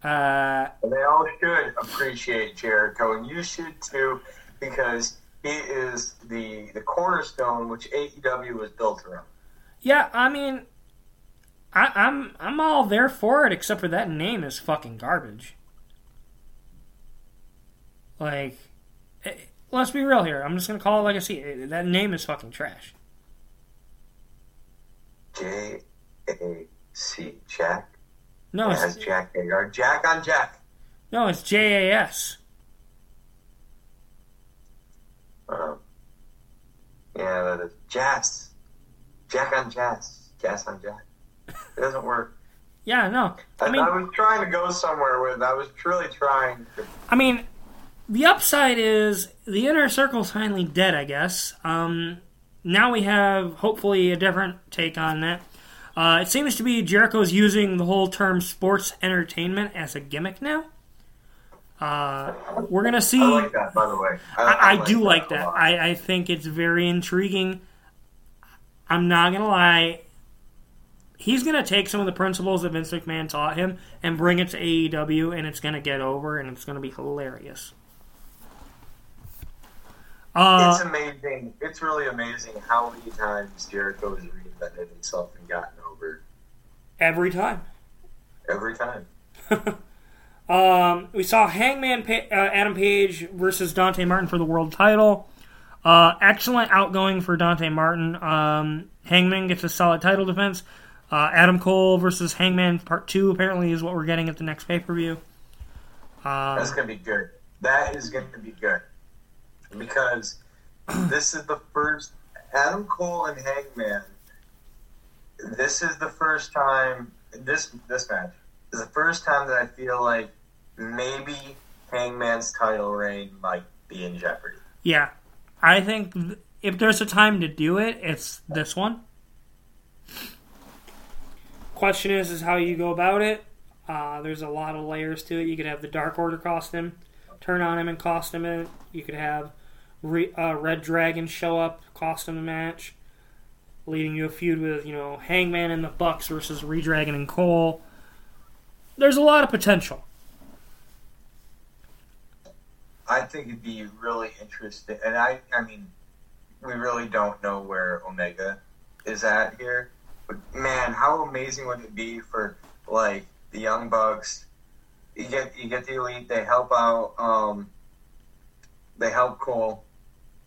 B: Uh,
C: they all should appreciate Jericho, and you should too, because he is the the cornerstone which AEW was built around.
B: Yeah, I mean, I, I'm I'm all there for it, except for that name is fucking garbage. Like, let's be real here. I'm just gonna call it like I see it. That name is fucking trash.
C: J A C Jack.
B: No, it's
C: Jack Hager. Jack on Jack.
B: no, it's J A S.
C: Um, yeah, that is Jazz. Jack on Jazz. Jazz on Jack. It doesn't work.
B: Yeah, no. I
C: I,
B: mean,
C: I was trying to go somewhere with. I was truly trying. To,
B: I mean, the upside is the inner circle's finally dead. I guess. Um, now we have hopefully a different take on that. Uh, it seems to be Jericho's using the whole term sports entertainment as a gimmick now. Uh, we're gonna see.
C: I like that, by the way.
B: I, I, do like
C: a
B: that.
C: lot.
B: I, I think it's very intriguing. I'm not gonna lie. He's gonna take some of the principles that Vince McMahon taught him and bring it to AEW, and it's gonna get over, and it's gonna be hilarious. Uh,
C: it's amazing. It's really amazing how many times Jericho has reinvented himself and gotten over
B: every time.
C: every time.
B: Um, we saw Hangman pa- uh, Adam Page versus Dante Martin for the world title. Uh, excellent outgoing for Dante Martin. Um, Hangman gets a solid title defense. Uh, Adam Cole versus Hangman Part Two apparently is what we're getting at the next pay per view. Uh,
C: That's gonna be good. That is gonna be good because this is the first Adam Cole and Hangman. This is the first time this this match is the first time that I feel like maybe Hangman's title reign might be in jeopardy.
B: yeah, I think if there's a time to do it, it's this one. Question is, is how you go about it. Uh, there's a lot of layers to it. You could have the Dark Order cost him, turn on him and cost him it. You could have Re- uh, reDRagon show up, cost him a match, leading you a feud with you know Hangman and the Bucks versus reDRagon and Cole. There's a lot of potential.
C: I think it'd be really interesting, and I I mean, we really don't know where Omega is at here, but man, how amazing would it be for like the Young Bucks? You get you get the elite, they help out, um, they help Cole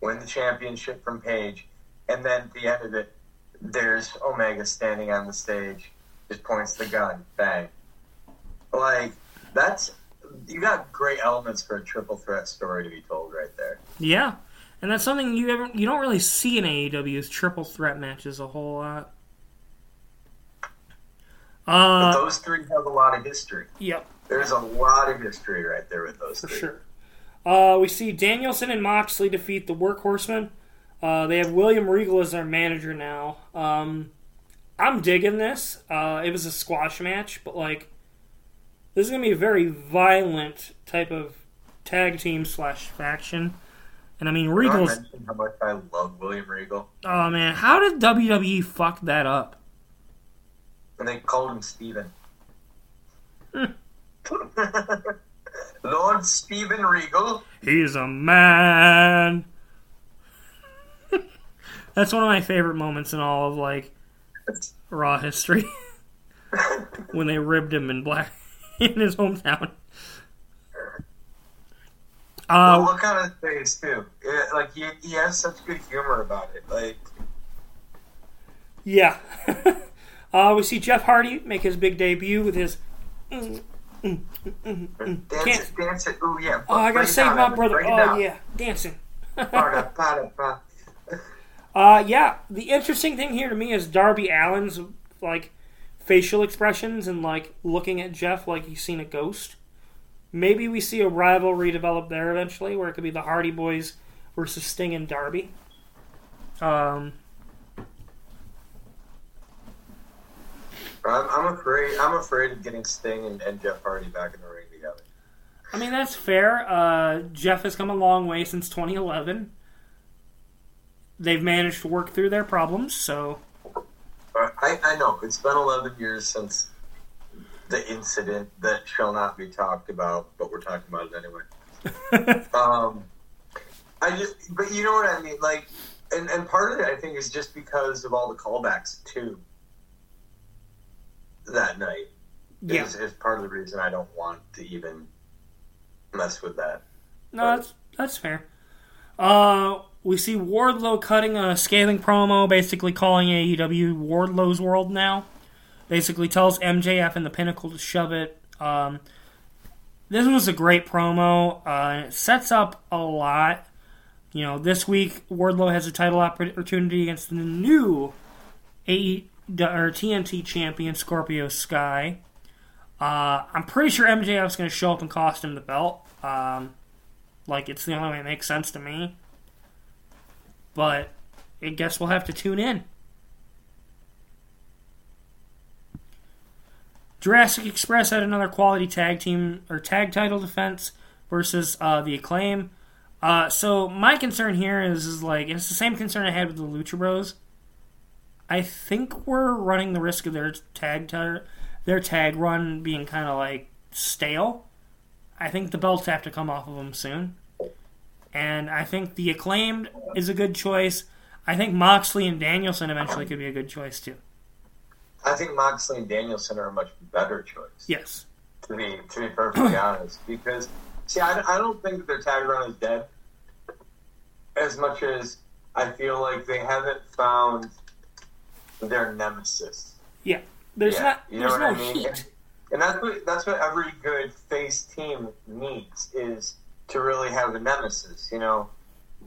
C: win the championship from Page, and then at the end of it, there's Omega standing on the stage, just points the gun, bang. Like that's you got great elements for a triple threat story to be told right there.
B: Yeah, and that's something you ever you don't really see in AEW's triple threat matches a whole lot.
C: But
B: Uh,
C: those three have a lot of history.
B: yep,
C: There's a lot of history right there with those
B: for
C: three.
B: sure. Uh, we see Danielson and Moxley defeat the Workhorsemen. Uh, they have William Regal as their manager now. Um, I'm digging this. Uh, it was a squash match, but like, this is gonna be a very violent type of tag team slash faction. And I mean,
C: Did I
B: Regal's.
C: how much I love William Regal?
B: Oh man, how did WWE fuck that up?
C: And they called him Steven. Lord Steven Regal.
B: He's a man. That's one of my favorite moments in all of like Raw history when they ribbed him in black in his hometown.
C: Well,
B: Uh,
C: look on his face too. It, like he, he has such good humor about it. Like
B: yeah. uh, we see Jeff Hardy make his big debut with his.
C: Dance
B: Can't-
C: it, dance it. Ooh yeah.
B: Oh, I gotta save my brother. Oh yeah, dancing. Uh, yeah. The interesting thing here to me is Darby Allin's like facial expressions and like looking at Jeff like he's seen a ghost. Maybe we see a rivalry develop there eventually, where it could be the Hardy Boys versus Sting and Darby. Um,
C: I'm, I'm afraid. I'm afraid of getting Sting and, and Jeff Hardy back in the ring together.
B: I mean that's fair. Uh, Jeff has come a long way since 2011. They've managed to work through their problems, so
C: I, I know it's been 11 years since the incident that shall not be talked about, but we're talking about it anyway. um, I just, but you know what I mean, like, and, and part of it I think is just because of all the callbacks too. That night
B: yeah.
C: is, is part of the reason I don't want to even mess with that.
B: No, that's that's fair. Uh, we see Wardlow cutting a scathing promo, basically calling AEW Wardlow's World now. Basically tells MJF and the Pinnacle to shove it. Um, this was a great promo. Uh, it sets up a lot. You know, this week Wardlow has a title opportunity against the new AE or TNT champion Scorpio Sky. Uh, I'm pretty sure MJF's going to show up and cost him the belt. Um, like, it's the only way it makes sense to me. But I guess we'll have to tune in. Jurassic Express had another quality tag team or tag title defense versus uh, the Acclaim. Uh, so my concern here is, is like it's the same concern I had with the Lucha Bros. I think we're running the risk of their tag tar- their tag run being kind of like stale. I think the belts have to come off of them soon, and I think the acclaimed is a good choice. I think Moxley and Danielson eventually could be a good choice too.
C: I think Moxley and Danielson are a much better choice.
B: Yes.
C: To be to be perfectly honest, because see, I, I don't think that their tag run is dead. As much as I feel like they haven't found their nemesis.
B: Yeah. There's
C: Yeah,
B: not.
C: you know
B: There's no
C: I mean?
B: heat.
C: And that's what that's what every good face team needs is to really have a nemesis. You know,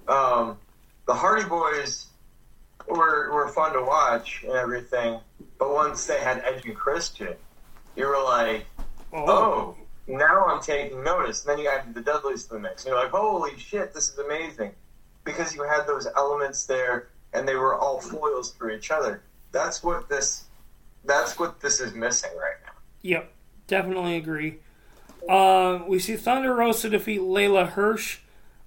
C: um, the Hardy Boys were were fun to watch and everything, but once they had Edge and Christian, you were like, oh, now I'm taking notice. And then you added the Dudleys to the mix, and you're like, holy shit, this is amazing, because you had those elements there, and they were all foils for each other. That's what this. That's what this is missing right now.
B: Yep, definitely agree. Uh, we see Thunder Rosa defeat Leyla Hirsch,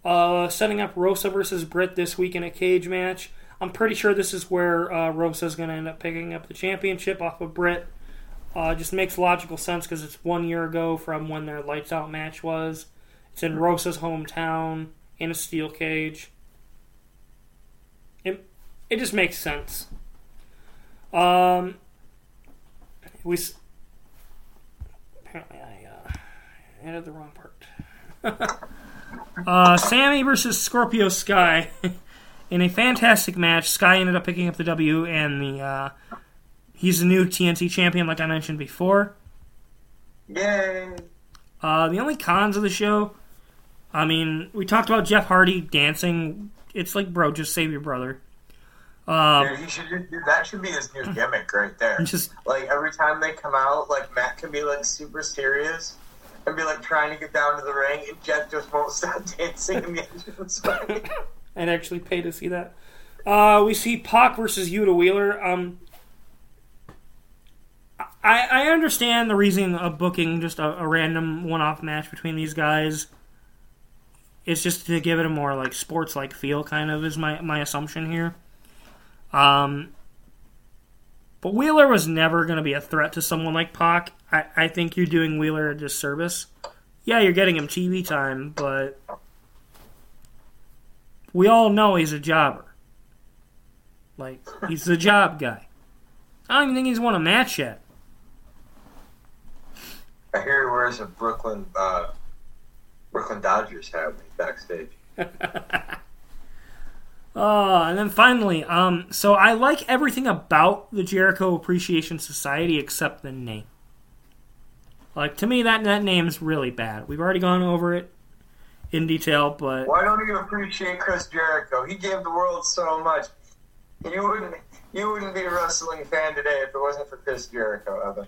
B: uh, setting up Rosa versus Britt this week in a cage match. I'm pretty sure this is where uh, Rosa is going to end up picking up the championship off of Britt. Uh, just makes logical sense because it's one year ago from when their lights out match was. It's in Rosa's hometown in a steel cage. It, it just makes sense. Um, we s- apparently I uh, added the wrong part. uh, Sammy versus Scorpio Sky in a fantastic match. Sky ended up picking up the W, and the uh, he's the new TNT champion, like I mentioned before.
C: Yay!
B: Uh, the only cons of the show, I mean, we talked about Jeff Hardy dancing. It's like, bro, just save your brother. Uh,
C: Dude, he should dude, that should be his new gimmick right there.
B: just
C: Like every time they come out, like Matt can be like super serious and be like trying to get down to the ring, and Jeff just won't stop dancing in the entrance.
B: I'd actually pay to see that. Uh, we see Pac versus Yuta Wheeler. Um, I, I understand the reason of booking just a, a random one-off match between these guys. It's just to give it a more like sports-like feel, kind of, is my my assumption here. Um, but Wheeler was never going to be a threat to someone like Pac. I, I think you're doing Wheeler a disservice. Yeah, you're getting him TV time, but we all know he's a jobber. Like, he's the job guy. I don't even think he's won a match yet.
C: I hear he wears a Brooklyn uh, Brooklyn Dodgers hat when he's backstage.
B: Uh, and then finally, um, so I like everything about the Jericho Appreciation Society except the name. Like to me, that that name's really bad. We've already gone over it in detail, but
C: Why don't you appreciate Chris Jericho? He gave the world so much. You wouldn't you wouldn't be a wrestling fan today if it wasn't for Chris Jericho, Evan.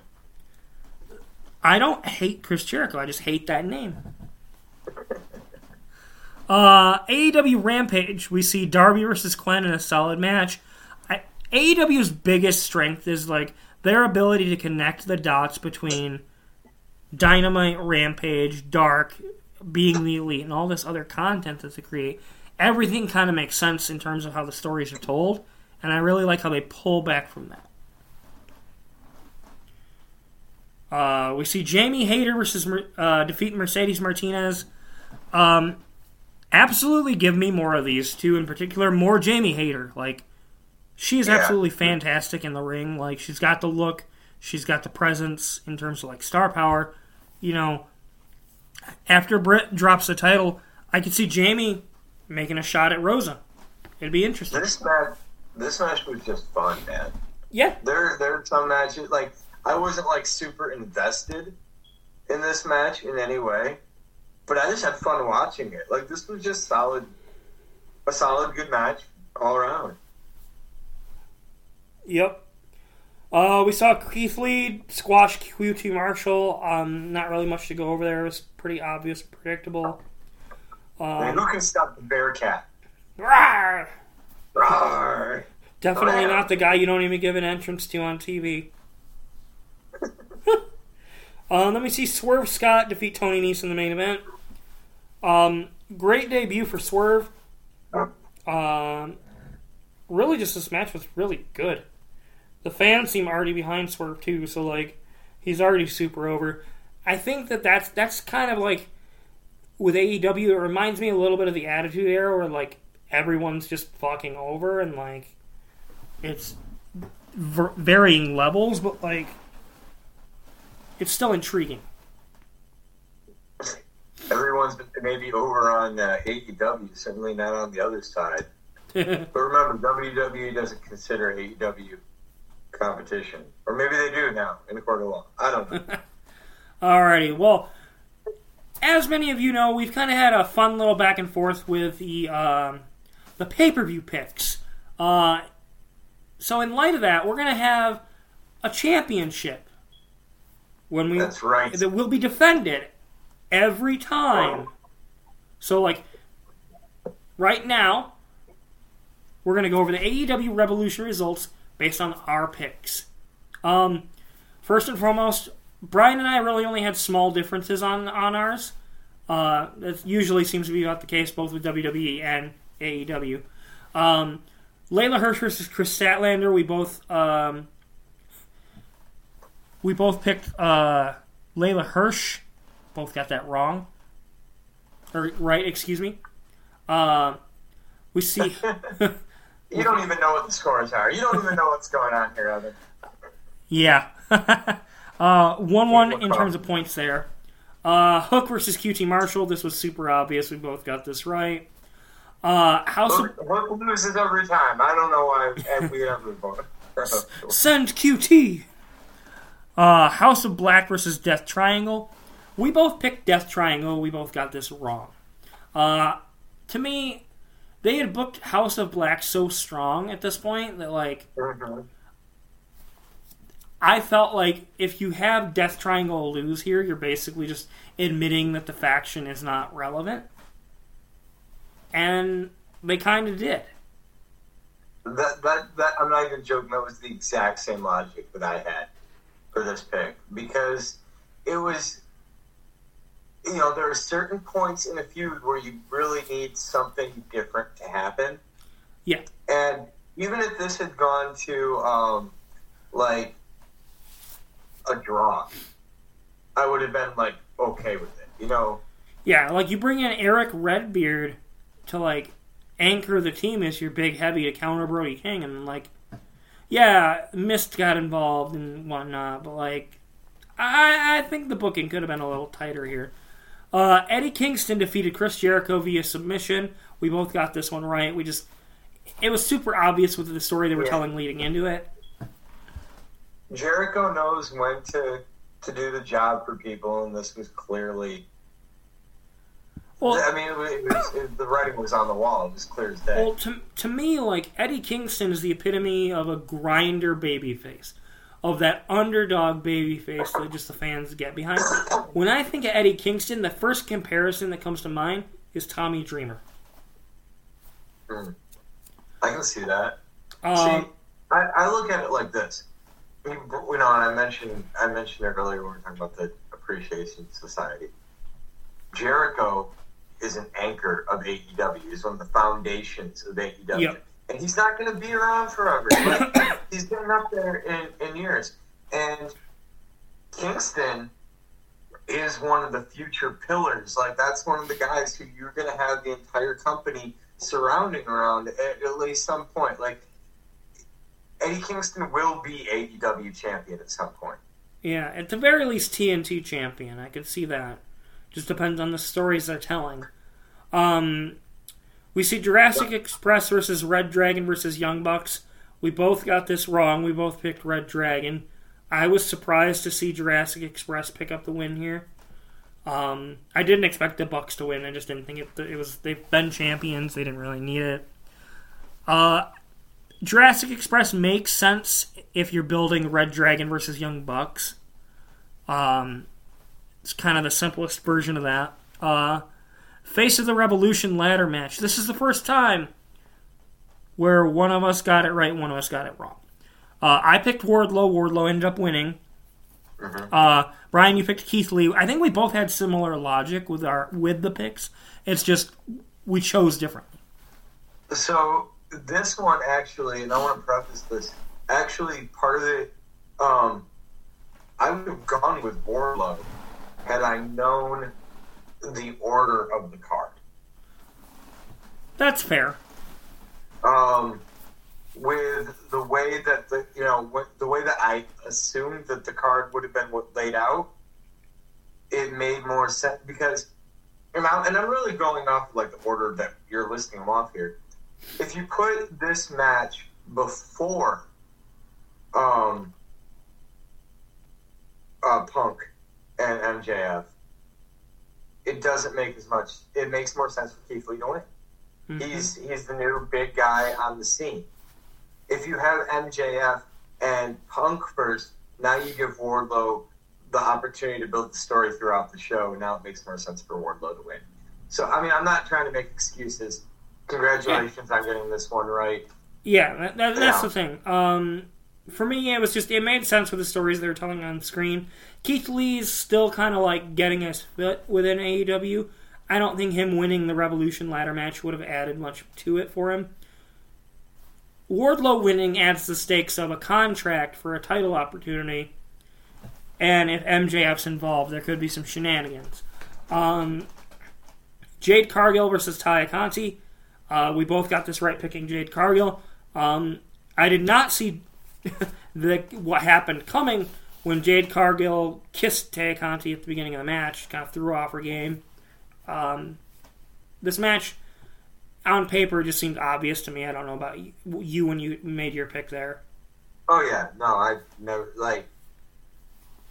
B: I don't hate Chris Jericho. I just hate that name. Uh, AEW Rampage, we see Darby versus Glenn in a solid match. I, AEW's biggest strength is like their ability to connect the dots between Dynamite, Rampage, Dark, being the elite, and all this other content that they create. Everything kind of makes sense in terms of how the stories are told, and I really like how they pull back from that. Uh, we see Jamie Hayter versus uh, defeat Mercedes Martinez. Um, absolutely give me more of these two in particular. More Jamie Hayter. Like, she is
C: Yeah.
B: absolutely fantastic in the ring. Like, she's got the look, she's got the presence in terms of like star power. You know, after Britt drops the title, I could see Jamie making a shot at Rosa. It'd be interesting.
C: This match this match was just fun, man.
B: Yeah,
C: There there are some matches like I wasn't like super invested in this match in any way. But I just had fun watching it. Like this was just solid a solid good match all around.
B: Yep. Uh, we saw Keith Lee squash QT Marshall. Um, not really much to go over there. It was pretty obvious, predictable. Um,
C: who can stop the Bearcat?
B: rawr!
C: Roar!
B: Definitely not the guy you don't even give an entrance to on TV. um, let me see Swerve Scott defeat Tony Nese in the main event. Um, great debut for Swerve. Um, really, just this match was really good. The fans seem already behind Swerve too, so like he's already super over. I think that that's that's kind of like with AEW. It reminds me a little bit of the Attitude Era, where like everyone's just fucking over and like it's varying levels, but like it's still intriguing.
C: Everyone's maybe over on uh, AEW, certainly not on the other side. But remember, WWE doesn't consider AEW competition. Or maybe they do now in the court of law. I don't know.
B: Alrighty, well, as many of you know, we've kind of had a fun little back and forth with the um, the pay per view picks. Uh, so in light of that, we're gonna have a championship when we
C: That's right.
B: that will be defended every time. So like right now, we're gonna go over the AEW Revolution results based on our picks. Um, first and foremost, Brian and I really only had small differences on on ours. Uh, that usually seems to be about the case both with WWE and AEW. Um, Leyla Hirsch versus Kris Statlander. We both um, we both picked uh, Leyla Hirsch. Both got that wrong. Or right, excuse me. Uh, we see.
C: You don't even know what the scores are. You don't even know what's going on here, Evan.
B: Yeah. uh, 1 1 in terms of points there. Uh, Hook versus QT Marshall. This was super obvious. We both got this right. Uh, House of.
C: Hook, Hook loses every time. I don't know why we ever vote.
B: Send QT! Uh, House of Black versus Death Triangle. We both picked Death Triangle. We both got this wrong. Uh, to me, they had booked House of Black so strong at this point that, like,
C: Mhm.
B: I felt like if you have Death Triangle lose here, you're basically just admitting that the faction is not relevant. And they kind of did.
C: That, that, that, I'm not even joking. That was the exact same logic that I had for this pick because it was, you know, there are certain points in a feud where you really need something different to happen.
B: Yeah.
C: And even if this had gone to, um, like, a draw, I would have been, like, okay with it. You know,
B: Yeah, like you bring in Erick Redbeard to like anchor the team as your big heavy to counter Brody King, and like, yeah, Mist got involved and whatnot, but like, I I think the booking could have been a little tighter here. Uh, Eddie Kingston defeated Chris Jericho via submission. We both got this one right. We just it was super obvious with the story they were
C: Yeah.
B: telling leading into it.
C: Jericho knows when to to do the job for people, and this was clearly.
B: Well,
C: I mean, it was, it the writing was on the wall. It was clear as day.
B: Well, to, to me, like Eddie Kingston is the epitome of a grinder babyface, of that underdog babyface that just the fans get behind. When I think of Eddie Kingston, the first comparison that comes to mind is Tommy Dreamer.
C: I can see that.
B: Um,
C: see, I, I look at it like this. You, you know, and I mentioned I mentioned it earlier when we were talking about the Appreciation Society. Jericho is an anchor of AEW. He's one of the foundations of AEW.
B: Yep.
C: And he's not going to be around forever. Like, he's getting up there in, in years. And Kingston is one of the future pillars. Like, that's one of the guys who you're going to have the entire company surrounding around at, at least some point. Like, Eddie Kingston will be AEW champion at some point.
B: yeah, at the very least, TNT champion. I could see that. Just depends on the stories they're telling. Um, we see Jurassic Express versus reDRagon versus Young Bucks. We both got this wrong. We both picked reDRagon. I was surprised to see Jurassic Express pick up the win here. Um, I didn't expect the Bucks to win. I just didn't think it. It was they've been champions. They didn't really need it. Uh, Jurassic Express makes sense if you're building reDRagon versus Young Bucks. Um, it's kind of the simplest version of that. Uh, Face of the Revolution ladder match. This is the first time where one of us got it right, one of us got it wrong. Uh, I picked Wardlow. Wardlow ended up winning. Uh, Brian, you picked Keith Lee. I think we both had similar logic with our with the picks. It's just we chose differently.
C: So this one actually, and I want to preface this. Actually, part of it, um, I would have gone with Wardlow had I known the order of the card.
B: That's fair.
C: Um, with the way that the you know the way that I assumed that the card would have been laid out, it made more sense because, and I'm, and I'm really going off of like the order that you're listing them off here. If you put this match before, um, uh, Punk and MJF, it doesn't make as much. It makes more sense for Keith Lee to win. He's he's the new big guy on the scene. If you have MJF and Punk first, now you give Wardlow the opportunity to build the story throughout the show, and now it makes more sense for Wardlow to win. So I mean, I'm not trying to make excuses. Congratulations on getting this one right.
B: Yeah, that, that, that's
C: Yeah.
B: the thing. Um, for me, it was just it made sense with the stories they were telling on screen. Keith Lee's still kind of like getting his foot within AEW. I don't think him winning the Revolution ladder match would have added much to it for him. Wardlow winning adds the stakes of a contract for a title opportunity, and if MJF's involved, there could be some shenanigans. Um, Jade Cargill versus Taya Conti. Uh, we both got this right picking Jade Cargill. Um, I did not see the what happened coming when Jade Cargill kissed Tay Conti at the beginning of the match. Kind of threw off her game. Um, this match, on paper, just seemed obvious to me. I don't know about you, you when you made your pick there.
C: Oh yeah, no, I never like.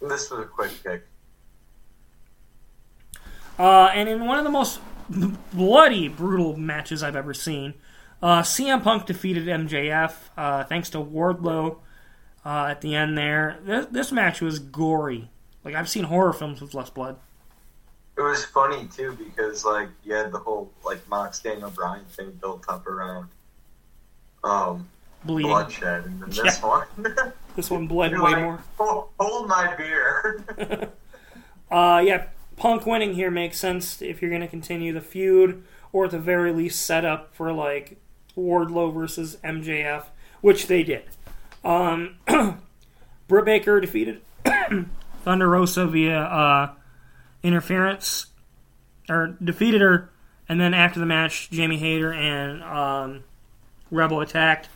C: This was a quick pick.
B: Uh, and in one of the most bloody, brutal matches I've ever seen, uh, CM Punk defeated MJF uh, thanks to Wardlow uh, at the end there. This, this match was gory. Like, I've seen horror films with less blood.
C: It was funny too because like you had the whole like Mox Daniel Bryan thing built up around um
B: Bleeding.
C: bloodshed, and then this
B: Yeah.
C: one.
B: This one bled
C: You're
B: way
C: like,
B: more.
C: "Hold- Hold my beer.
B: Uh, yeah, Punk winning here makes sense if you're going to continue the feud, or at the very least set up for like Wardlow versus MJF, which they did. Um, Britt Baker defeated Thunder Rosa via uh, interference, or defeated her, and then after the match, Jamie Hayter and um, Rebel attacked.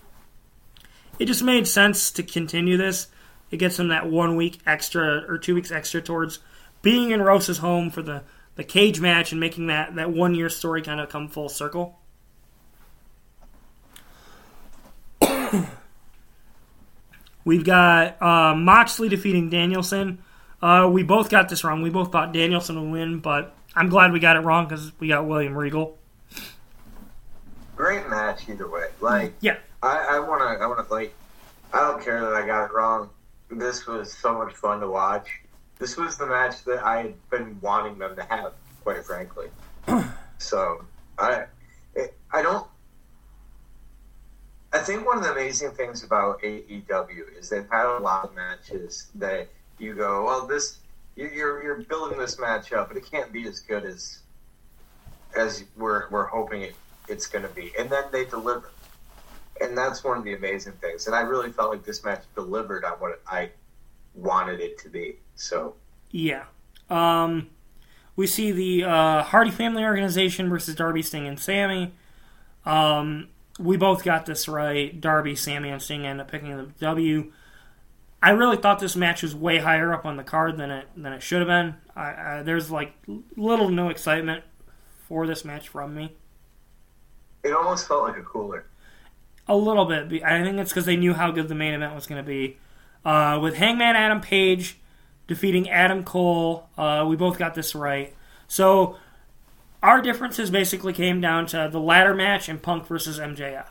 B: It just made sense to continue this. It gets them that one week extra or two weeks extra towards being in Rosa's home for the, the cage match and making that, that one year story kind of come full circle. We've got uh, Moxley defeating Danielson. Uh, we both got this wrong. We both thought Danielson would win, but I'm glad we got it wrong because we got William Regal.
C: Great match either way. Like
B: Yeah.
C: I, I wanna I wanna like I don't care that I got it wrong. This was so much fun to watch. This was the match that I had been wanting them to have, quite frankly. so I it, I don't I think one of the amazing things about AEW is they've had a lot of matches that you go, well, this you- you're you're building this match up, but it can't be as good as as we're we're hoping it, it's going to be, and then they deliver, and that's one of the amazing things. And I really felt like this match delivered on what I wanted it to be. So
B: Yeah. Um, we see the uh, Hardy Family Organization versus Darby, Sting, and Sammy. Um, we both got this right. Darby, Sammy, and Sting end up picking the W. I really thought this match was way higher up on the card than it than it should have been. I, I, there's like little no excitement for this match from me.
C: it almost felt like a cooler.
B: A little bit. I think it's because they knew how good the main event was going to be. Uh, with Hangman Adam Page defeating Adam Cole, uh, we both got this right. So our differences basically came down to the ladder match and Punk versus MJF.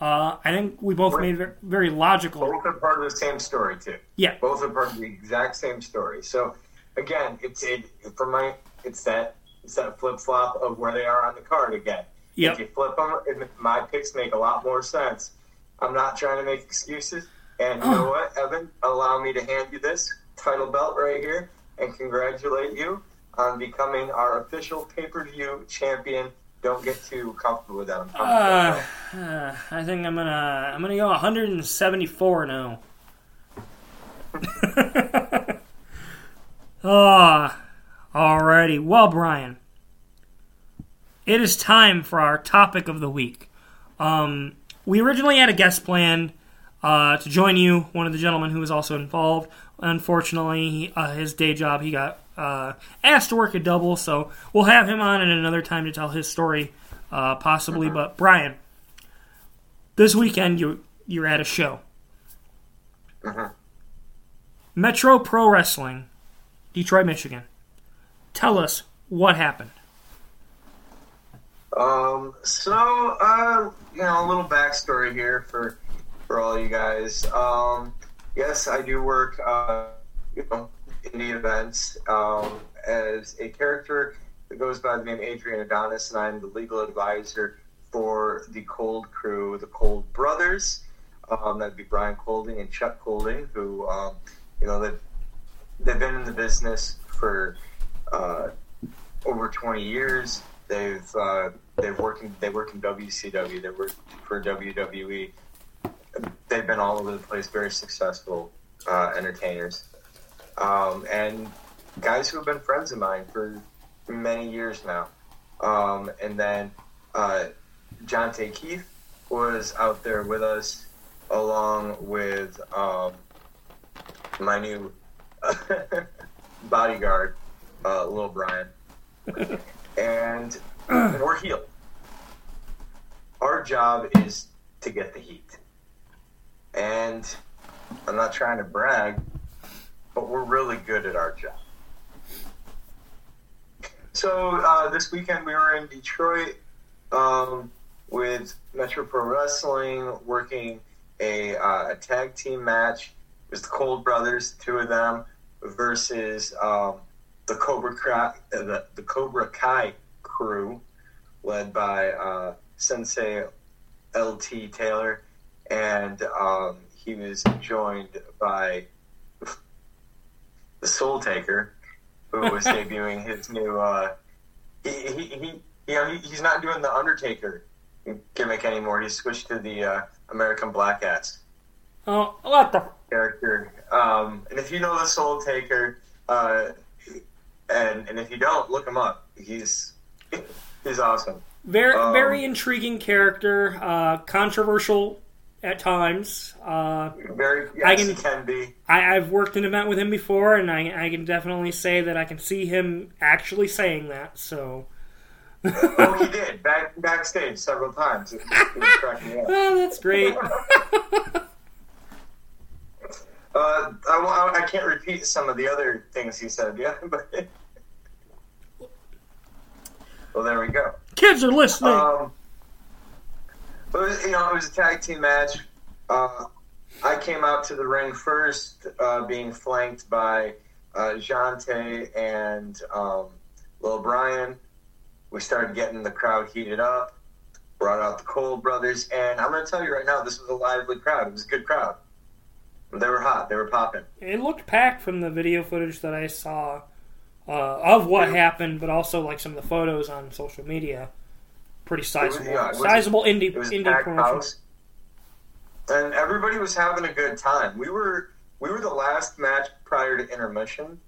B: Uh, I think we both made very, very logical.
C: Both are part of the same story too.
B: Yeah.
C: Both are part of the exact same story. So again, it's it for my it's that it's that flip flop of where they are on the card again.
B: Yep.
C: If you flip them, it, my picks make a lot more sense. I'm not trying to make excuses. And you know what, Evan? Allow me to hand you this title belt right here and congratulate you on becoming our official pay per view champion. Don't get too comfortable with that. I'm
B: Uh, uh, I think I'm gonna I'm gonna go 174 now. Ah, alrighty. Well, Brian, it is time for our topic of the week. Um, we originally had a guest planned uh, to join you, one of the gentlemen who was also involved. Unfortunately, uh, his day job, he got uh, asked to work a double, so we'll have him on at another time to tell his story, uh, possibly. But Brian, this weekend you you're at a show.
C: Mhm.
B: Metro Pro Wrestling, Detroit, Michigan. Tell us what happened.
C: Um, so, uh, you know, a little backstory here for for all you guys. Um, yes, I do work, uh, you know, indie events um, as a character that goes by the name Adrian Adonis, and I'm the legal advisor for the Cold Crew, the Cold Brothers. Um, that'd be Brian Colding and Chuck Colding, who, um, you know, they've they've been in the business for uh, over 20 years. They've uh, they've working they work in WCW. They work for WWE. They've been all over the place. Very successful uh, entertainers, um, and guys who have been friends of mine for many years now. Um, and then uh, John Tay Keith was out there with us, along with um, my new bodyguard, uh, Lil Brian and we're healed. Our job is to get the heat. And I'm not trying to brag, but we're really good at our job. So uh, this weekend we were in Detroit um, with Metro Pro Wrestling, working a, uh, a tag team match. It was the Cold Brothers, two of them, versus um, the Cobra Kai, uh, the, the Cobra Kai crew, led by uh, Sensei LT Taylor, and um, he was joined by the Soul Taker, who was debuting his new. Uh, he, he, he, you know, he, he's not doing the Undertaker gimmick anymore. He switched to the uh, American Black Ass
B: Oh, what the?
C: character. Um, and if you know the Soul Taker, uh, and and if you don't, look him up. He's he's awesome.
B: Very,
C: Um,
B: very intriguing character. Uh, controversial at times. Uh,
C: Very yes,
B: I can-
C: he can be.
B: I, I've worked an event with him before, and I, I can definitely say that I can see him actually saying that. So,
C: Oh, he did back backstage several times. It, it was cracking me up.
B: oh, that's great.
C: Uh, I, I can't repeat some of the other things he said. Yeah, but well, there we go.
B: Kids are listening.
C: Um, but you know, it was a tag team match. Uh, I came out to the ring first, uh, being flanked by uh, Jante and um, Lil Brian. We started getting the crowd heated up. Brought out the Cole brothers, and I'm going to tell you right now, this was a lively crowd. It was a good crowd. They were hot. They were popping.
B: it looked packed from the video footage that I saw uh, of what happened, but also like some of the photos on social media. Pretty sizable,
C: yeah, was-
B: sizable indie
C: was
B: indie
C: packed
B: promotion.
C: and everybody was having a good time. We were we were the last match prior to intermission,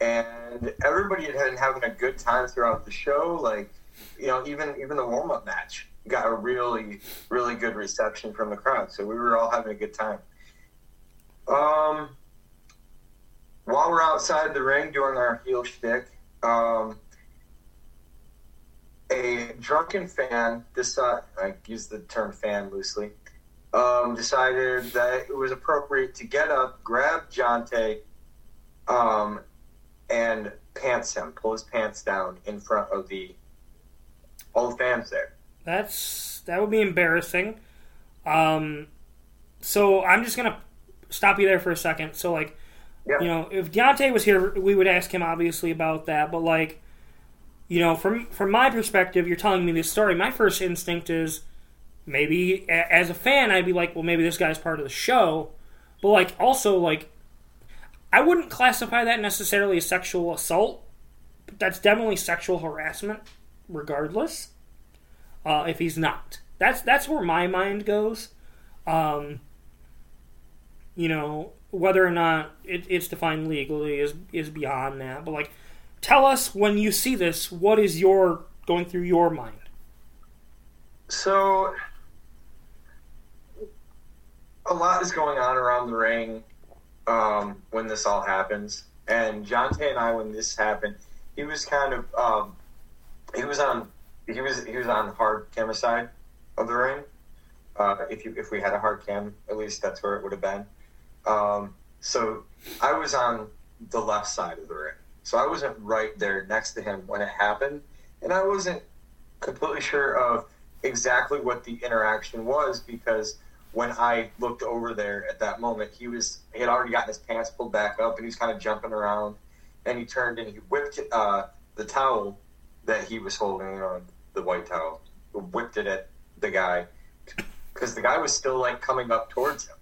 C: and everybody had been having a good time throughout the show. Like you know, even even the warm up match got a really really good reception from the crowd. So we were all having a good time. Um, while we're outside the ring doing our heel shtick, um, a drunken fan decided, I use the term fan loosely, um, decided that it was appropriate to get up, grab Jonte, um, and pants him, pull his pants down in front of the all the fans there.
B: That's that would be embarrassing. Um, so I'm just gonna stop you there for a second. So like, you know, if Deontay was here, we would ask him obviously about that. But like, you know, from from my perspective, you're telling me this story. My first instinct is maybe a- as a fan, I'd be like, well, maybe this guy's part of the show. But like, also like, I wouldn't classify that necessarily as sexual assault. But that's definitely sexual harassment, regardless. Uh, if he's not, that's that's where my mind goes. Um, you know, whether or not it, it's defined legally is is beyond that. But like, tell us when you see this, what is your going through your mind?
C: So, a lot is going on around the ring um, when this all happens. And Jonte and I, when this happened, he was kind of um, he was on he was he was on hard camera side of the ring. Uh, if you if we had a hard cam, at least that's where it would have been. Um, so I was on the left side of the ring, so I wasn't right there next to him when it happened, and I wasn't completely sure of exactly what the interaction was because when I looked over there at that moment, he was he had already gotten his pants pulled back up and he was kind of jumping around, and he turned and he whipped uh, the towel that he was holding on the white towel, whipped it at the guy because the guy was still like coming up towards him.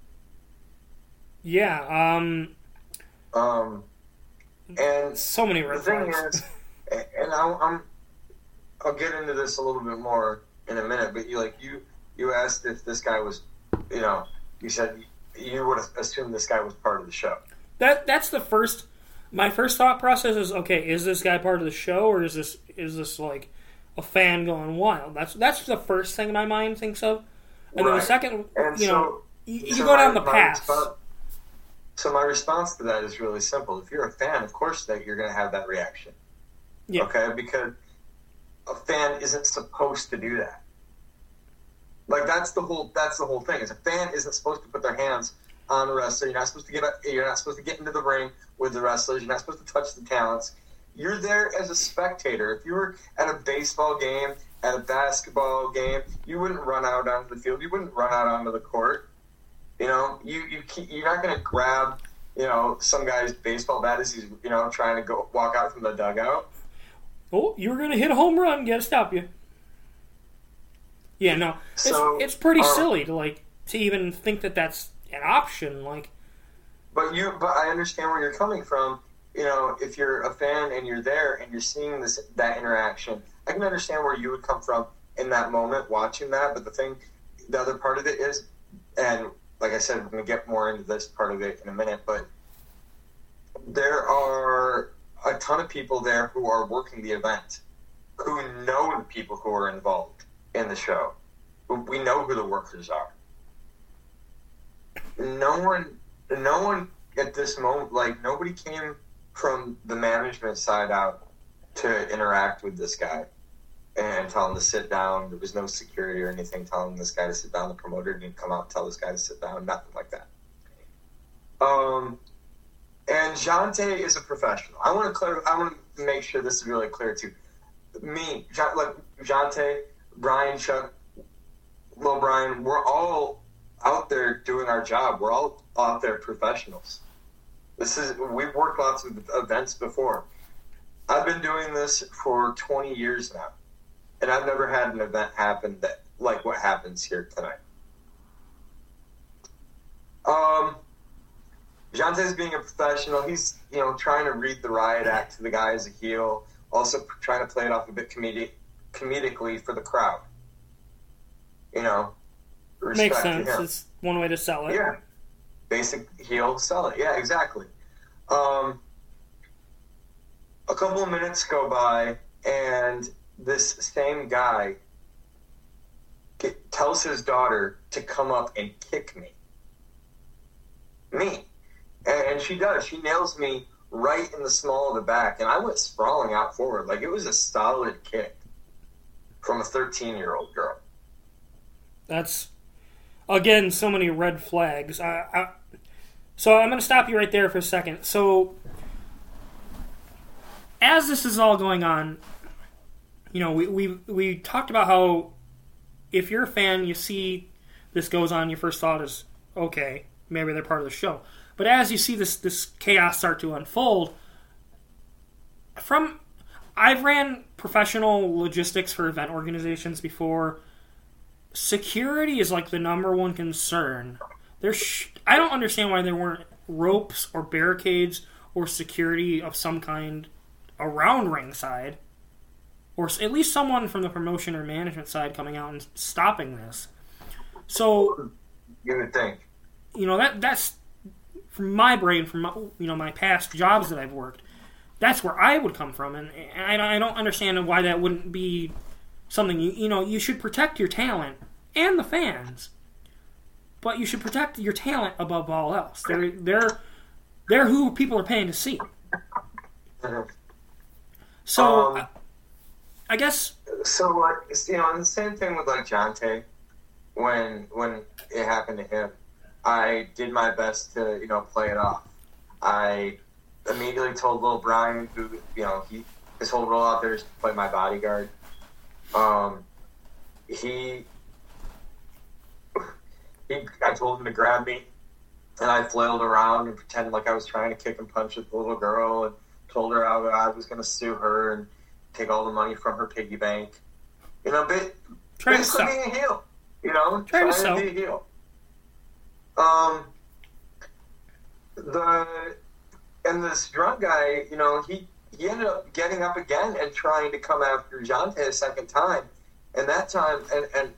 B: Yeah, um,
C: Um, and
B: so many
C: the
B: red
C: thing
B: flags.
C: is, and I'll, I'm, I'll get into this a little bit more in a minute. But you like you you asked if this guy was, you know, you said you would assume this guy was part of the show.
B: That that's the first. My first thought process is okay. Is this guy part of the show, or is this is this like a fan going wild? That's that's the first thing my mind thinks of, and then the second,
C: And
B: you
C: so,
B: know, you, you go down
C: my-
B: the path.
C: response- so my response to that is really simple. If you're a fan, of course that you're going to have that reaction.
B: Yeah.
C: Okay, because a fan isn't supposed to do that. Like that's the whole that's the whole thing. Is a fan isn't supposed to put their hands on the wrestler. You're not supposed to get up, you're not supposed to get into the ring with the wrestlers. You're not supposed to touch the talents. You're there as a spectator. If you were at a baseball game, at a basketball game, you wouldn't run out onto the field. You wouldn't run out onto the court. You know, you you keep, you're not going to grab you know some guy's baseball bat as he's you know trying to go walk out from the dugout.
B: Oh, you were gonna hit a home run. Gotta stop you. Yeah, no, it's
C: So,
B: it's pretty
C: uh,
B: silly to like to even think that that's an option. Like,
C: But you, but I understand where you're coming from. You know, if you're a fan and you're there and you're seeing this that interaction, I can understand where you would come from in that moment watching that. But the thing, the other part of it is, and like I said, we're going to get more into this part of it in a minute. But there are a ton of people there who are working the event, who know the people who are involved in the show. We know who the workers are. No one no one at this moment, like nobody came from the management side out to interact with this guy and tell him to sit down. There was no security or anything telling this guy to sit down. The promoter didn't come out and tell this guy to sit down. Nothing like that. Um, and Jante is a professional. I want to clear. I want to make sure this is really clear too. Me, like Jante, Brian, Chuck, Lil Brian, we're all out there doing our job. We're all out there professionals. This is we've worked lots of events before. I've been doing this for 20 years now, and I've never had an event happen that like what happens here tonight. Um, Jonte's being a professional. He's you know trying to read the riot act to the guy as a heel, also trying to play it off a bit comedic, comedically for the crowd. You know,
B: makes sense. It's one way to sell it.
C: Yeah. Basic heel, sell it. Yeah, exactly. Um, a couple of minutes go by, and this same guy tells his daughter to come up and kick me. Me. And, and she does. She nails me right in the small of the back, and I went sprawling out forward. Like it was a solid kick from a 13 year old girl.
B: That's again so many red flags. I, I, so I'm going to stop you right there for a second. So as this is all going on, you know, we we we talked about how if you're a fan, you see this goes on, your first thought is, okay, maybe they're part of the show. But as you see this this chaos start to unfold, from I've ran professional logistics for event organizations before. Security is like the number one concern. There's sh- I don't understand why there weren't ropes or barricades or security of some kind around ringside, or at least someone from the promotion or management side coming out and stopping this. So
C: You would think.
B: you know that that's from my brain from my, you know my past jobs that I've worked. That's where I would come from, and, and I, I don't understand why that wouldn't be something you you know you should protect your talent and the fans, but you should protect your talent above all else. They're they're they're who people are paying to see. So
C: Um,
B: I, guess
C: So like you know, the same thing with like Jonte, when when it happened to him, I did my best to you know play it off. I immediately told Lil Brian, who you know he his whole role out there is to play my bodyguard. Um, he he, I told him to grab me, and I flailed around and pretended like I was trying to kick and punch with the little girl, and told her I, I was going to sue her and take all the money from her piggy bank. You know, but
B: trying to
C: basically
B: sell.
C: being a heel. You know,
B: Trying to sell.
C: be a heel. Um, the and this drunk guy, you know, he he ended up getting up again and trying to come after Jante a second time, and that time, and and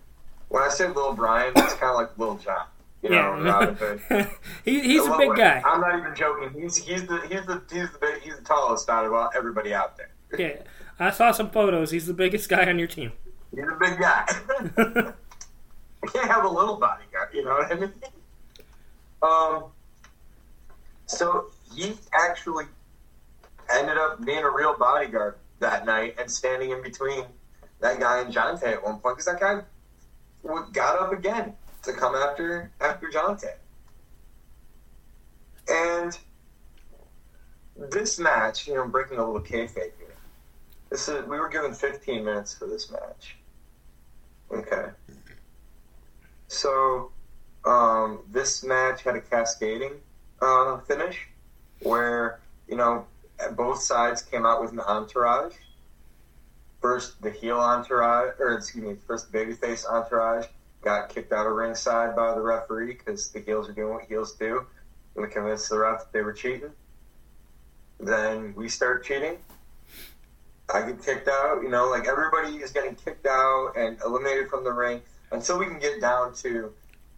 C: when I say Little Brian, it's kind of like Little John. You know.
B: Yeah, he, he's a big guy.
C: I'm not even joking. He's he's the he's the he's the big, he's the tallest out of everybody out there.
B: Yeah, I saw some photos. He's the biggest guy on your team.
C: He's a big guy. I can't have a little bodyguard, you know what I mean? Um, so he actually ended up being a real bodyguard that night and standing in between that guy and Jonte at one point because that guy got up again to come after after Jonte. And this match, you know, breaking a little kayfabe here. This is we were given 15 minutes for this match. Okay. So, um, this match had a cascading uh, finish where, you know, both sides came out with an entourage. First, the heel entourage, or excuse me, first babyface entourage got kicked out of ringside by the referee because the heels are doing what heels do and convinced the ref that they were cheating. Then we start cheating. I get kicked out. You know, like everybody is getting kicked out and eliminated from the ring until we can get down to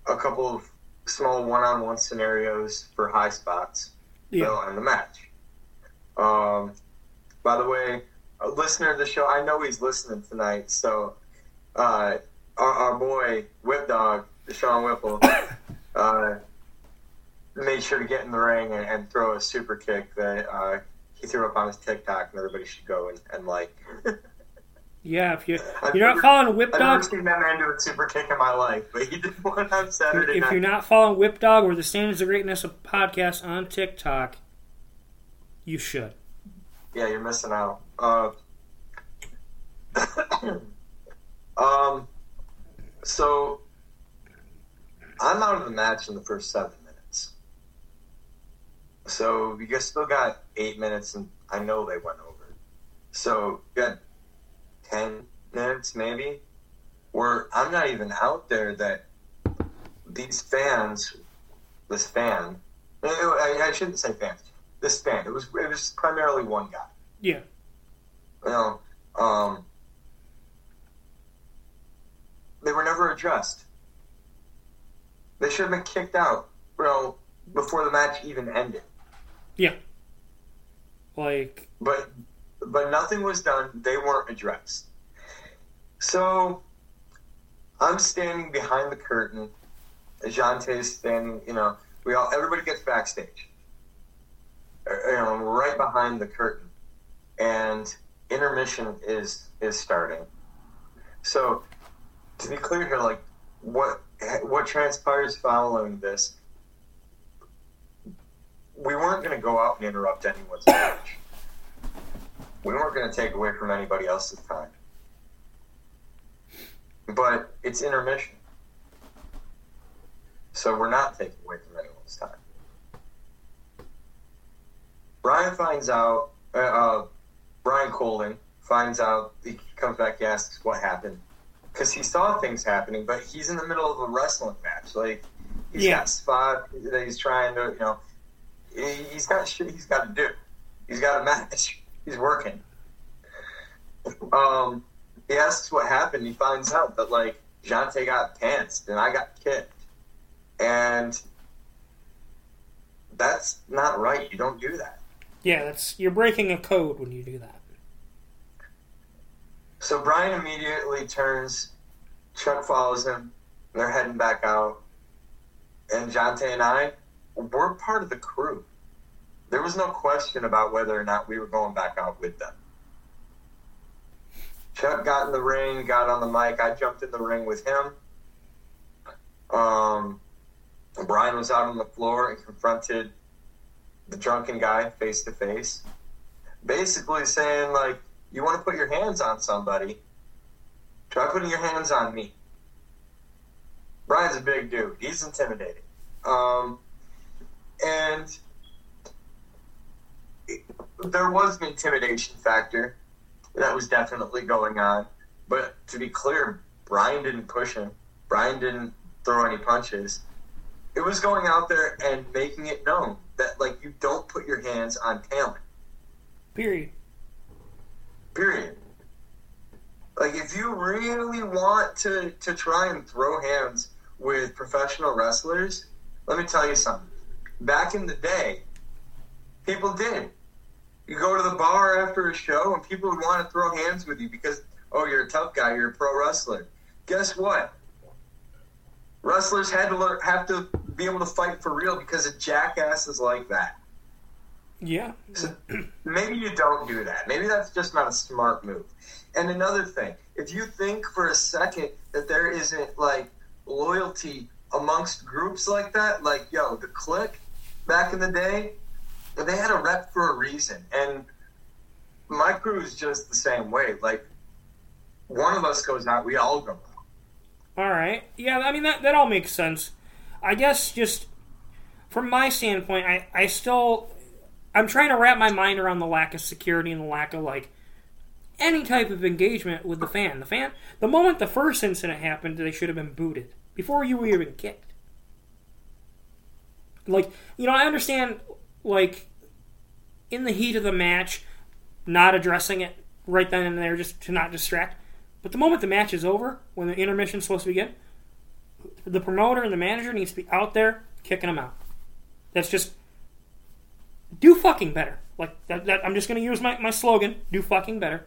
C: a couple of small one-on-one scenarios for high spots.
B: Yeah.
C: They'll end the match. Um, by the way, a listener of the show, I know he's listening tonight. So, uh, our, our boy Whip Dog, Deshaun Whipple, uh, made sure to get in the ring and, and throw a super kick that uh, he threw up on his TikTok, and everybody should go and, and like.
B: Yeah, if you
C: I've
B: you're not following Whip
C: I've never
B: Dog,
C: seen that man do a super kick in my life, but he did one on Saturday
B: if
C: night.
B: you're not following Whip Dog or the Standards of Greatness of podcast on TikTok, you should.
C: Yeah, you're missing out. Uh, um, so I'm out of the match in the first seven. So you guys still got eight minutes, and I know they went over. So we got ten minutes, maybe, where I'm not even out there. That these fans, this fan, I, I shouldn't say fans. This fan. It was it was primarily one guy
B: Yeah,
C: you know, um, they were never addressed. They should have been kicked out, you know, before the match even ended.
B: Yeah. Like,
C: But but nothing was done. They weren't addressed. So I'm standing behind the curtain. Jonte's standing. You know, we all everybody gets backstage. Uh, You know, right behind the curtain, and intermission is is starting. So to be clear here, like what what transpires following this, we weren't going to go out and interrupt anyone's match. We weren't going to take away from anybody else's time. But it's intermission. So we're not taking away from anyone's time. Brian finds out, uh, uh, Brian Colden finds out, he comes back, he asks what happened. Because he saw things happening, but he's in the middle of a wrestling match. Like, he's
B: Yeah.
C: got spot that he's trying to, you know, he's got shit he's got to do. He's got a match. He's working. Um, he asks what happened. He finds out that, like, Jante got pantsed and I got kicked. And that's not right. You don't do that.
B: Yeah, that's you're breaking a code when you do that.
C: So Brian immediately turns. Chuck follows him. They're heading back out. And Jante and I, we're part of the crew. There was no question about whether or not we were going back out with them. Chuck got in the ring, got on the mic. I jumped in the ring with him. Um, Brian was out on the floor and confronted the drunken guy face to face. Basically saying, like, you want to put your hands on somebody, try putting your hands on me. Brian's a big dude. He's intimidating. Um, and it- there was an intimidation factor that was definitely going on. But to be clear, Brian didn't push him. Brian didn't throw any punches. It was going out there and making it known that, like, you don't put your hands on talent.
B: Period.
C: Period. Like if you really want to to try and throw hands with professional wrestlers, let me tell you something. Back in the day, people did. You go to the bar after a show and people would want to throw hands with you because oh you're a tough guy, you're a pro wrestler. Guess what? Wrestlers had to learn, have to be able to fight for real because of jackasses like that.
B: Yeah.
C: So maybe you don't do that. Maybe that's just not a smart move. And another thing, if you think for a second that there isn't like loyalty amongst groups like that, like yo, the Kliq back in the day, they had a rep for a reason. And my crew is just the same way. Like one of us goes out, we all go out.
B: All right. Yeah, I mean that that all makes sense. I guess just from my standpoint, I I still I'm trying to wrap my mind around the lack of security and the lack of like any type of engagement with the fan. The fan, the moment the first incident happened, they should have been booted before you were even kicked. Like, you know, I understand like in the heat of the match not addressing it right then and there just to not distract. But the moment the match is over, when the intermission is supposed to begin, the promoter and the manager needs to be out there kicking them out. That's just do fucking better. Like that, that I'm just going to use my, my slogan: do fucking better.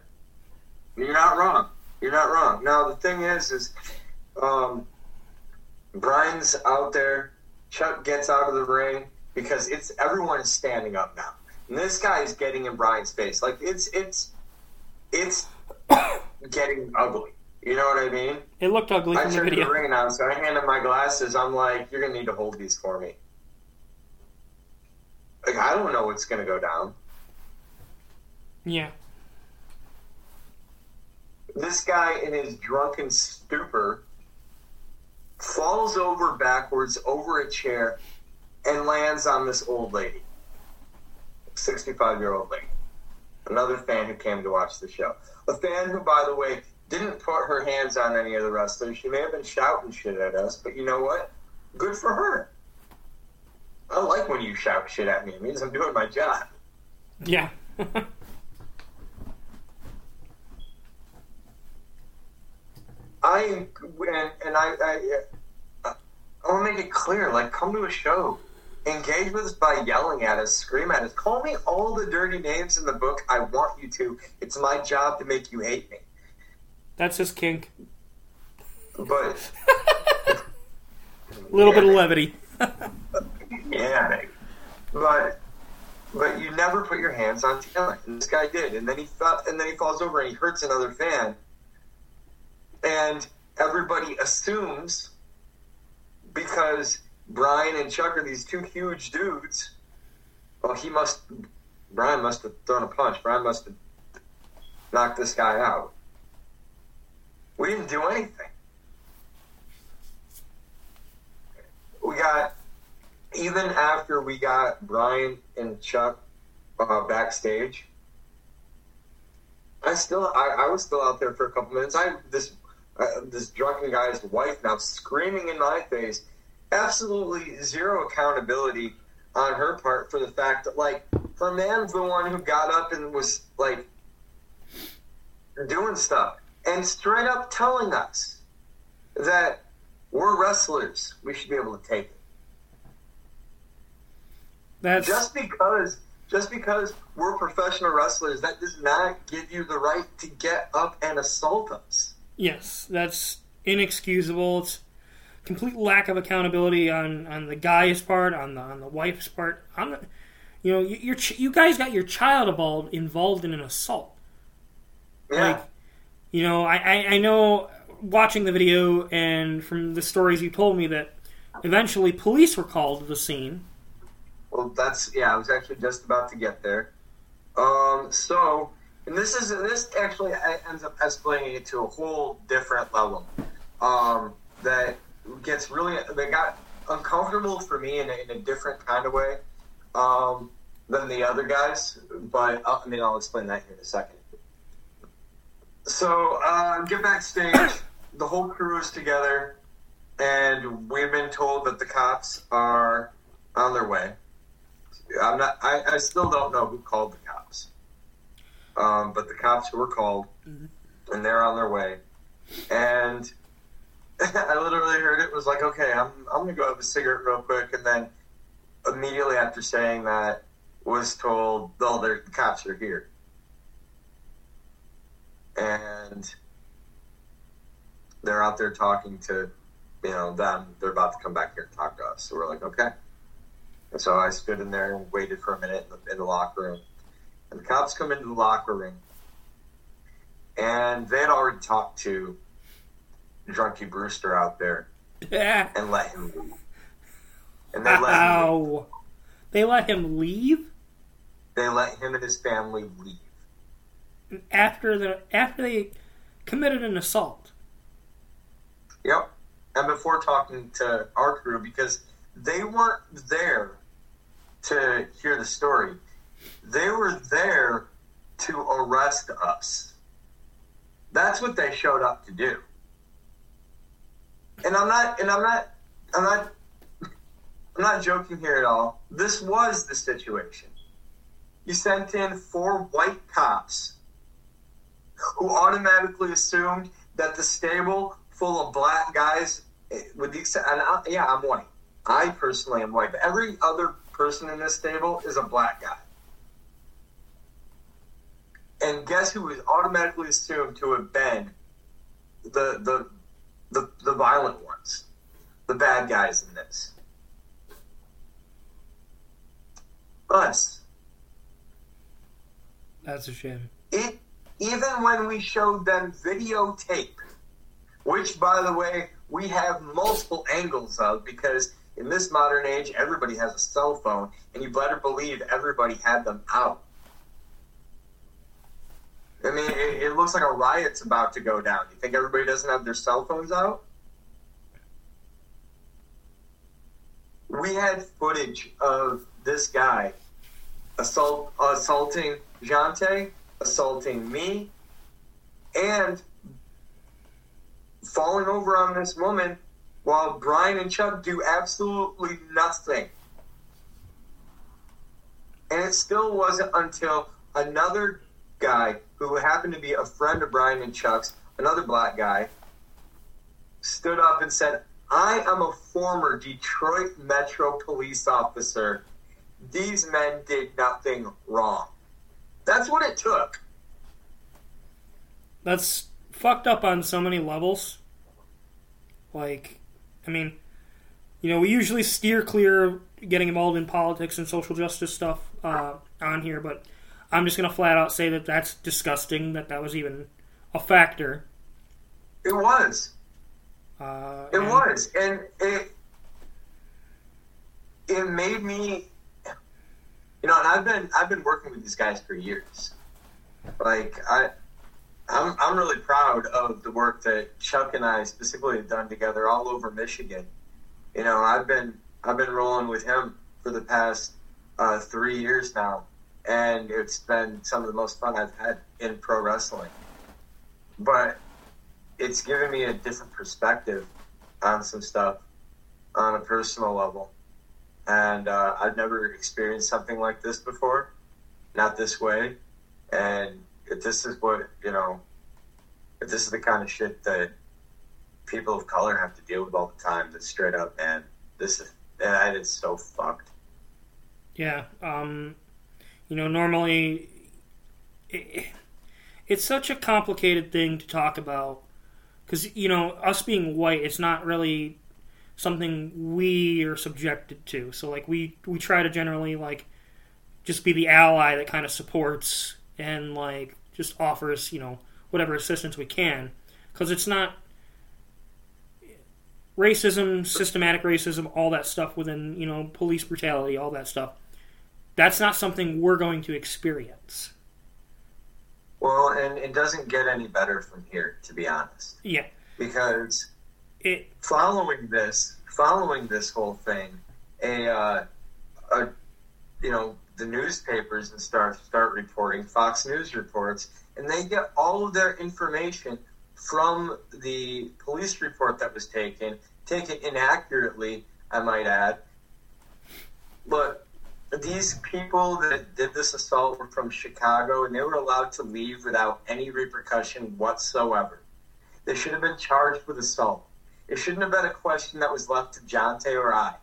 C: You're not wrong. You're not wrong. Now the thing is, is um, Brian's out there. Chuck gets out of the ring because it's everyone is standing up now, and this guy is getting in Brian's face. Like it's it's it's getting ugly. You know what I mean?
B: It looked ugly
C: I
B: the
C: turned the ring announcer. I hand him my glasses. I'm like, you're gonna need to hold these for me. Like I don't know what's gonna go down.
B: Yeah,
C: this guy in his drunken stupor falls over backwards over a chair and lands on this old lady 65 year old lady. Another fan who came to watch the show. A fan who by the way didn't put her hands on any of the wrestlers. She may have been shouting shit at us but you know what? Good for her. I like when you shout shit at me. It means i'm doing my job.
B: Yeah.
C: I and, and I, I I want to make it clear. Like, come to a show, engage with us by yelling at us, scream at us, call me all the dirty names in the book. I want you to. It's my job to make you hate me.
B: That's his kink.
C: But
B: A little bit of levity.
C: yeah, but but you never put your hands on talent. And this guy did, and then he fell, and then he falls over and he hurts another fan, and everybody assumes because Brian and Chuck are these two huge dudes. Well, he must. Brian must have thrown a punch. Brian must have knocked this guy out. We didn't do anything. We got even after we got Brian and Chuck uh, backstage. I still, I, I was still out there for a couple minutes. I this uh, this drunken guy's wife now screaming in my face. Absolutely zero accountability on her part for the fact that like her man's the one who got up and was like doing stuff and straight up telling us that we're wrestlers. We should be able to take it.
B: That's
C: Just because just because we're professional wrestlers, that does not give you the right to get up and assault us.
B: yes, that's inexcusable. It's complete lack of accountability on, on the guy's part, on the on the wife's part. On the, you know, you, you're, ch- you guys got your child involved involved in an assault.
C: Yeah.
B: Like, you know, I, I, I know watching the video and from the stories you told me that eventually police were called to the scene.
C: Well, that's yeah. I was actually just about to get there. Um, so, and this is this actually ends up escalating it to a whole different level. Um, that gets really that got uncomfortable for me in a, in a different kind of way um, than the other guys. But uh, I mean, I'll explain that here in a second. So, uh, get backstage. The whole crew is together, and we've been told that the cops are on their way. I'm not. I, I still don't know who called the cops, um, but the cops who were called, and they're on their way. And I literally heard it was like, okay, I'm I'm gonna go have a cigarette real quick, and then immediately after saying that, was told, oh, the cops are here, and they're out there talking to, you know, them. They're about to come back here and talk to us. So we're like, okay. And so I stood in there and waited for a minute in the, in the locker room. And the cops come into the locker room. And they had already talked to Drunky Brewster out there and let him leave. And they let him leave.
B: They let him leave
C: They let him and his family leave.
B: after the after they committed an assault.
C: Yep. And before talking to our crew, because they weren't there to hear the story, they were there to arrest us. That's what they showed up to do. And I'm not, and I'm not, I'm not, I'm not joking here at all. This was the situation. You sent in four white cops who automatically assumed that the stable full of black guys, with the and yeah, I'm white. I personally am white, but every other person in this stable is a black guy. And guess who was automatically assumed to have been the the the, the violent ones, the bad guys in this? Us.
B: That's a shame.
C: it even when we showed them videotape, which by the way we have multiple angles of because in this modern age everybody has a cell phone and you better believe everybody had them out. I mean, it, it looks like a riot's about to go down. You think everybody doesn't have their cell phones out? We had footage of this guy assault, assaulting Jante, assaulting me, and falling over on this woman while Brian and Chuck do absolutely nothing. And it still wasn't until another guy who happened to be a friend of Brian and Chuck's, another black guy, stood up and said, I am a former Detroit Metro police officer. These men did nothing wrong. That's what it took.
B: That's fucked up on so many levels. Like, I mean, you know, we usually steer clear of getting involved in politics and social justice stuff uh, on here, but I'm just going to flat out say that that's disgusting that that was even a factor.
C: It was.
B: Uh,
C: It
B: and-
C: was, and it it made me, you know, and I've been I've been working with these guys for years. Like I, I'm I'm really proud of the work that Chuck and I specifically have done together all over Michigan. You know, I've been I've been rolling with him for the past uh, three years now, and it's been some of the most fun I've had in pro wrestling. But it's given me a different perspective on some stuff on a personal level, and uh, I've never experienced something like this before, not this way, and if this is what you know, if this is the kind of shit that people of color have to deal with all the time, that's straight up, man, this is that is so fucked.
B: Yeah. Um, you know, normally it, it's such a complicated thing to talk about because you know us being white, it's not really something we are subjected to. So like we we try to generally like just be the ally that kind of supports and like just offers you know whatever assistance we can because it's not racism, systematic racism, all that stuff within you know police brutality, all that stuff. That's not something we're going to experience.
C: Well, and it doesn't get any better from here, to be honest.
B: Yeah,
C: Because
B: it
C: following this, following this whole thing, a, uh, a you know, the newspapers and start start reporting. Fox News reports, and they get all of their information from the police report that was taken, taken inaccurately, I might add. But these people that did this assault were from Chicago, and they were allowed to leave without any repercussion whatsoever. They should have been charged with assault. It shouldn't have been a question that was left to Jonte or I.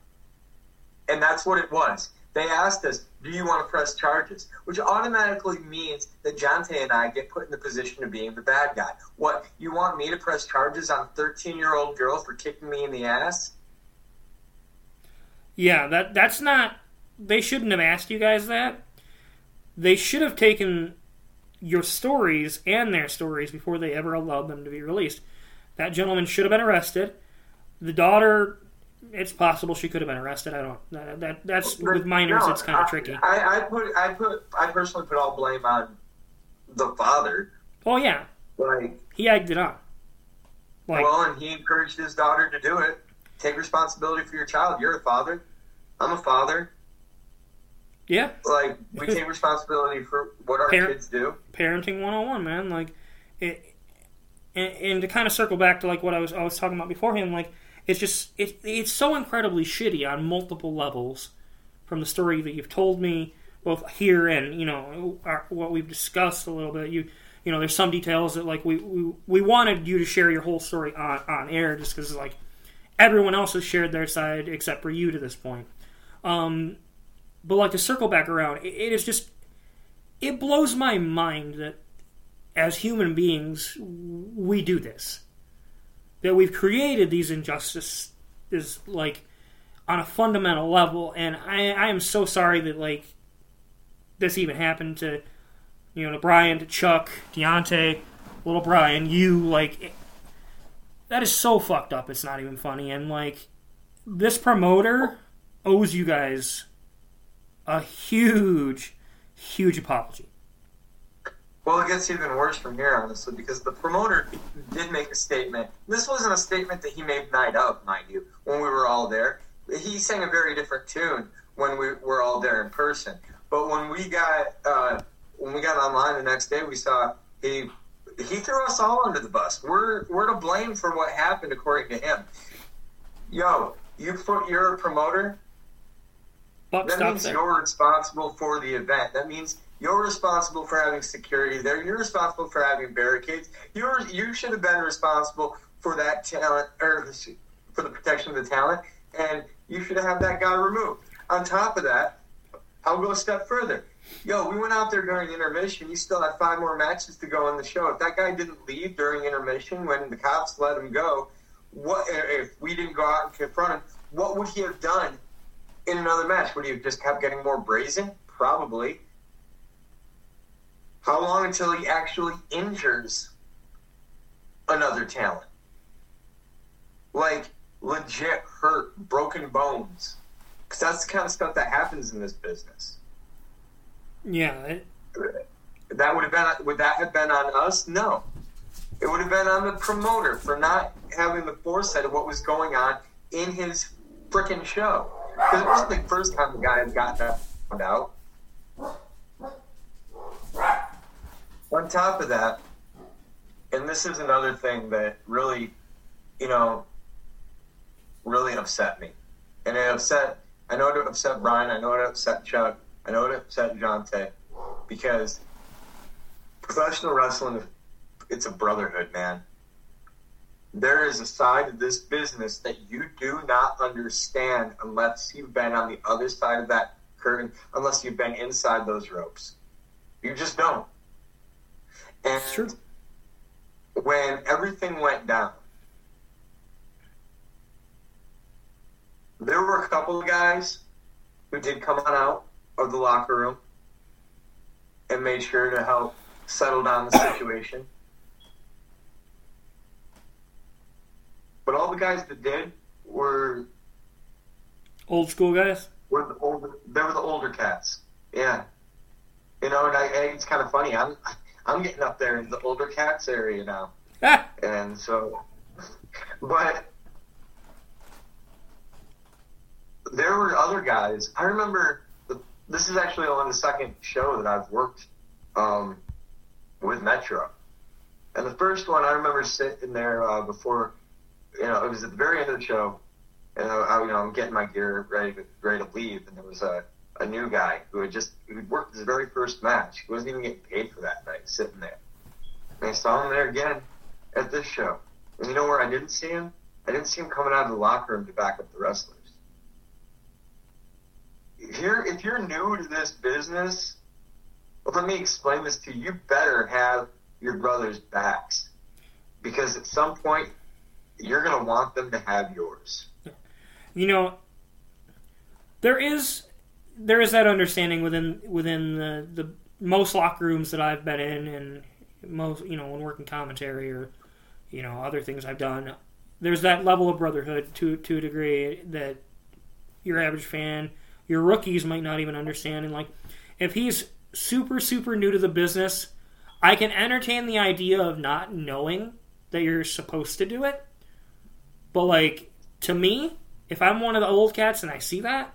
C: And that's what it was. They asked us, do you want to press charges? Which automatically means that Jonte and I get put in the position of being the bad guy. What, you want me to press charges on a 13 year old girl for kicking me in the ass?
B: yeah that that's not. They shouldn't have asked you guys that. They should have taken your stories and their stories before they ever allowed them to be released. That gentleman should have been arrested. The daughter, it's possible she could have been arrested. I don't. That, that that's with minors.
C: No,
B: it's kind of
C: I-
B: tricky.
C: I, I put, I put, I personally put all blame on the father.
B: Oh yeah,
C: Like,
B: he egged it on. Like
C: well, and he encouraged his daughter to do it. Take responsibility for your child. You're a father. I'm a father.
B: Yeah,
C: Like, we take responsibility for what our
B: Parent-
C: kids do.
B: parenting 101 man. Like it and, and to kind of circle back to like what I was I was talking about beforehand like it's just it, it's so incredibly shitty on multiple levels from the story that you've told me both here and you know our, what we've discussed a little bit. You you know there's some details that like we we, we wanted you to share your whole story on on air just because like everyone else has shared their side except for you to this point. Um but like to circle back around it, it is just it blows my mind that as human beings we do this. That we've created these injustices like on a fundamental level and I, I am so sorry that like this even happened to you know to Brian to Chuck Deontay little Brian you like it, that is so fucked up it's not even funny and like this promoter owes you guys a huge huge apology
C: Well, it gets even worse from here, honestly, because the promoter did make a statement. This wasn't a statement that he made night of, mind you, when we were all there. He sang a very different tune when we were all there in person. But when we got uh, when we got online the next day, we saw he he threw us all under the bus. We're we're to blame for what happened, according to him. Yo, you put you're a promoter.
B: Buck
C: That means
B: there
C: you're responsible for the event. That means you're responsible for having security there. You're responsible for having barricades. You're you should have been responsible for that talent or for the protection of the talent, and you should have that guy removed. On top of that, I'll go a step further. Yo, we went out there during intermission. You still had five more matches to go on the show. If that guy didn't leave during intermission when the cops let him go, what if we didn't go out and confront him? What would he have done in another match? Would he have just kept getting more brazen? Probably. How long until he actually injures another talent? Like, legit hurt, broken bones. Because that's the kind of stuff that happens in this business.
B: yeah
C: That would have been, would that have been on us? No. It would have been on the promoter for not having the foresight of what was going on in his freaking show. Because it wasn't the first time the guy had gotten that found out. On top of that, and this is another thing that really, you know, really upset me. And it upset, I know it upset Brian, I know it upset Chuck, I know it upset Jonte, because professional wrestling, it's a brotherhood, man. There is a side of this business that you do not understand unless you've been on the other side of that curtain, unless you've been inside those ropes. You just don't. And
B: true.
C: when everything went down, there were a couple of guys who did come on out of the locker room and made sure to help settle down the situation. But all the guys that did were
B: Old school guys.
C: were the older. They were the older cats. Yeah, you know, and I, it's kind of funny. I'm I'm getting up there in the older cats area now.
B: Ah,
C: And so, but there were other guys. I remember the, this is actually on the second show that I've worked um, with Metro. And the first one, I remember sitting there uh, before, you know, it was at the very end of the show, and I, I, you know, I'm getting my gear ready to, ready to leave, and there was a, a new guy who had just who worked his very first match. He wasn't even getting paid for that night, sitting there. And I saw him there again at this show. And you know where I didn't see him? I didn't see him coming out of the locker room to back up the wrestlers. If you're if you're new to this business, well, let me explain this to you. You better have your brother's backs, because at some point you're gonna want them to have yours.
B: you know, there is there is that understanding within within the, the most locker rooms that I've been in, and most you know when working commentary or you know other things I've done. There's that level of brotherhood to to a degree that your average fan, your rookies might not even understand. And like, if he's super super new to the business, I can entertain the idea of not knowing that you're supposed to do it. But like to me, if I'm one of the old cats and I see that,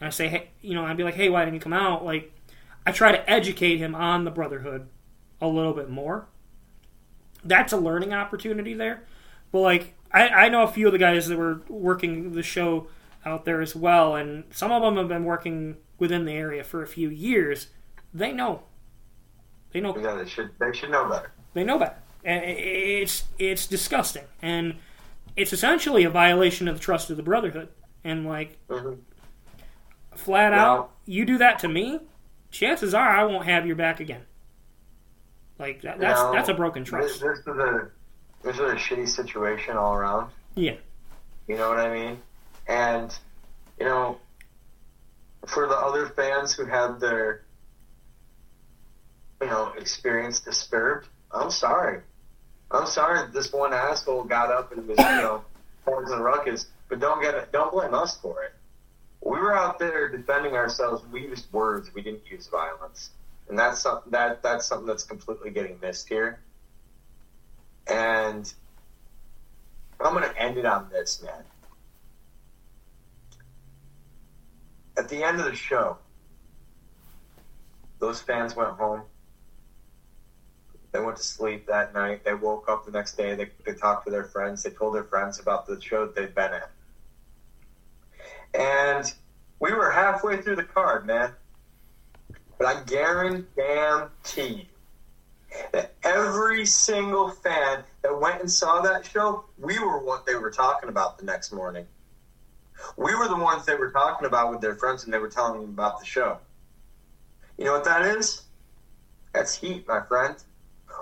B: and I say, hey, you know, I'd be like, hey, why didn't you come out? Like, I try to educate him on the brotherhood a little bit more. That's a learning opportunity there. But like, I, I know a few of the guys that were working the show out there as well, and some of them have been working within the area for a few years. They know. They know
C: Yeah, they should they should know better.
B: they know better, and it's it's disgusting, and it's essentially a violation of the trust of the brotherhood. And like
C: Mhm.
B: flat out, you do that to me, chances are I won't have your back again. Like that, that's
C: Now,
B: that's a broken
C: This,
B: trust.
C: this is a this is a shitty situation all around.
B: Yeah,
C: You know what I mean? And you know, for the other fans who had their you know experience disturbed, I'm sorry. I'm sorry that this one asshole got up and was you know causing ruckus, but don't get it. Don't blame us for it. We were out there defending ourselves. We used words. We didn't use violence, and that's something that that's something that's completely getting missed here. And I'm going to end it on this, man. At the end of the show, those fans went home. They went to sleep that night. They woke up the next day. They, they talked to their friends. They told their friends about the show that they'd been at. And we were halfway through the card, man. But I guarantee you that every single fan that went and saw that show, we were what they were talking about the next morning. We were the ones they were talking about with their friends and they were telling them about the show. You know what that is? That's heat, my friend.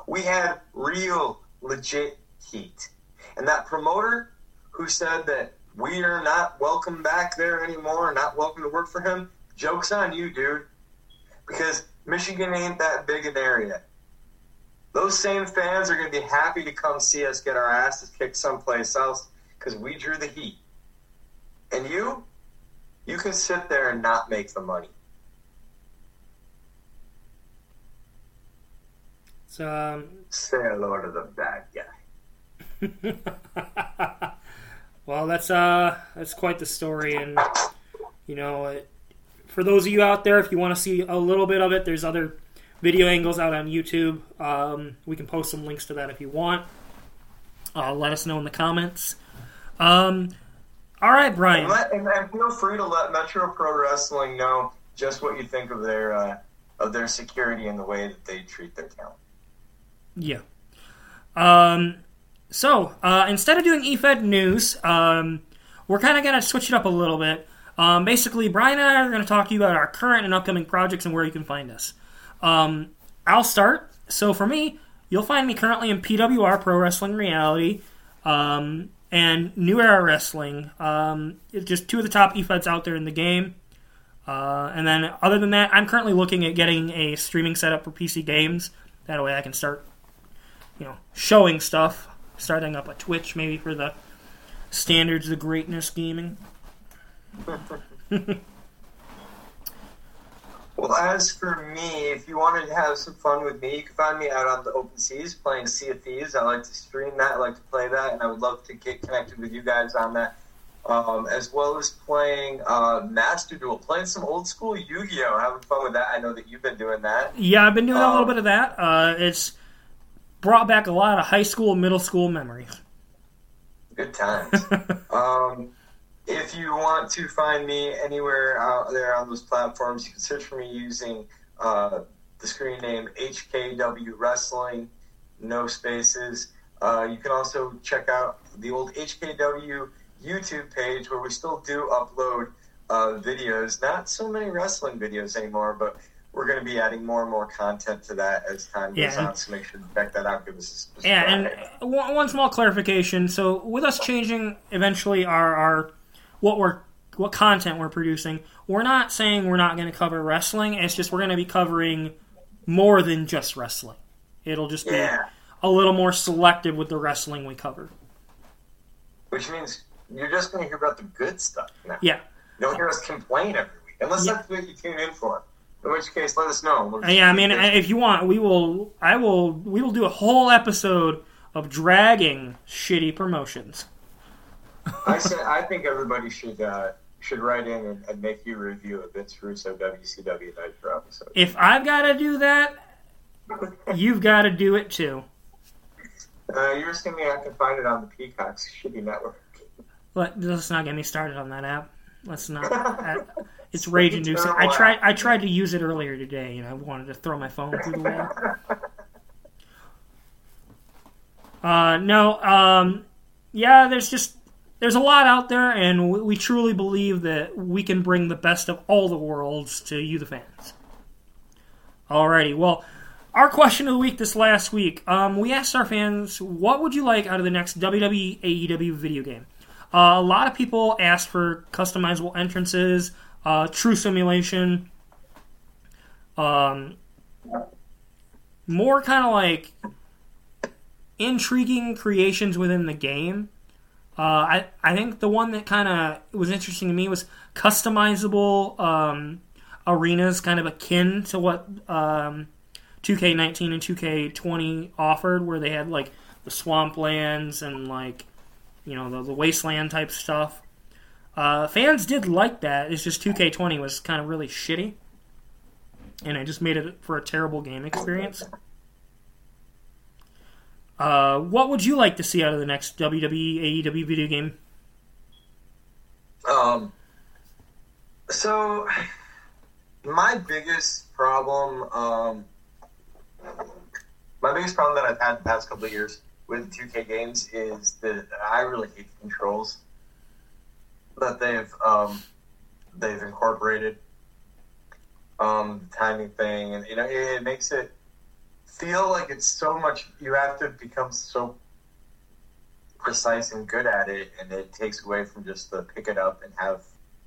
C: We had real, legit heat. And that promoter who said that we are not welcome back there anymore, not welcome to work for him, joke's on you, dude. Because Michigan ain't that big an area. Those same fans are going to be happy to come see us get our asses kicked someplace else because we drew the heat. And you, you can sit there and not make the money.
B: So um,
C: Say hello to the bad guy.
B: well, that's uh, that's quite the story, and You know, it, for those of you out there, if you want to see a little bit of it, there's other video angles out on YouTube. Um, we can post some links to that if you want. Uh, let us know in the comments. Um, all right, Brian.
C: And, let, and, and feel free to let Metro Pro Wrestling know just what you think of their uh, of their security and the way that they treat their talent.
B: Yeah. Um, so uh, instead of doing eFed news, um, we're kind of going to switch it up a little bit. Um, basically, Brian and I are going to talk to you about our current and upcoming projects and where you can find us. Um, I'll start. So for me, you'll find me currently in PWR Pro Wrestling Reality um, and New Era Wrestling. Um, just two of the top eFeds out there in the game. Uh, and then, other than that, I'm currently looking at getting a streaming setup for PC games. That way, I can start, you know, showing stuff. Starting up a Twitch maybe for the standards of greatness gaming.
C: Well, as for me, if you wanted to have some fun with me, you can find me out on the open seas playing Sea of Thieves. I like to stream that, I like to play that, and I would love to get connected with you guys on that. Um, as well as playing uh, Master Duel, playing some old school Yu Gi Oh! Having fun with that. I know that you've been doing that.
B: Yeah, I've been doing a little
C: Um,
B: bit of that. Uh, it's brought back a lot of high school, middle school memories.
C: Good times. um, if you want to find me anywhere out there on those platforms, you can search for me using uh, the screen name HKW Wrestling, no spaces. Uh, you can also check out the old HKW YouTube page where we still do upload uh, videos. Not so many wrestling videos anymore, but we're going to be adding more and more content to that as time goes
B: Yeah.
C: on. So make sure to check that out. Give us a
B: Yeah, and one, one small clarification. So, with us changing eventually our, our what we're what content we're producing, we're not saying we're not going to cover wrestling. It's just we're going to be covering more than just wrestling. It'll just be
C: yeah.
B: a little more selective with the wrestling we cover.
C: Which means you're just going to hear about the good stuff now.
B: Yeah.
C: Don't hear us complain every week, unless
B: Yeah.
C: that's what you tune in for. In which case, let us know.
B: Yeah, I mean, if you want, we will. I will. We will do a whole episode of dragging shitty promotions.
C: I say, I think everybody should uh, should write in and, and make you review a Vince Russo WCW Nitro episode.
B: If I've got to do that, you've got to do it too.
C: Uh, you're assuming I can find it on the Peacock's shitty network.
B: Let, let's not get me started on that app. Let's not. It's rage inducing. I tried. I tried to use it earlier today, and I wanted to throw my phone through the wall. Uh, no. Um, yeah, there's just there's a lot out there, and we, we truly believe that we can bring the best of all the worlds to you, the fans. Alrighty. Well, our question of the week this last week, um, we asked our fans, what would you like out of the next WWE AEW video game? Uh, a lot of people asked for customizable entrances, uh, true simulation, um, more kind of like intriguing creations within the game. Uh, I I think the one that kind of was interesting to me was customizable um, arenas, kind of akin to what um, 2K19 and 2K20 offered, where they had like the swamplands and like you know the, the wasteland type stuff. Uh, fans did like that. It's just 2K20 was kind of really shitty, and it just made it for a terrible game experience. Uh, what would you like to see out of the next WWE AEW video game?
C: Um, so my biggest problem, um, my biggest problem that I've had the past couple of years with 2K games is that I really hate the controls that they've um, they've incorporated. Um, the timing thing, and you know, it, it makes it feel like it's so much. You have to become so precise and good at it, and it takes away from just the pick it up and have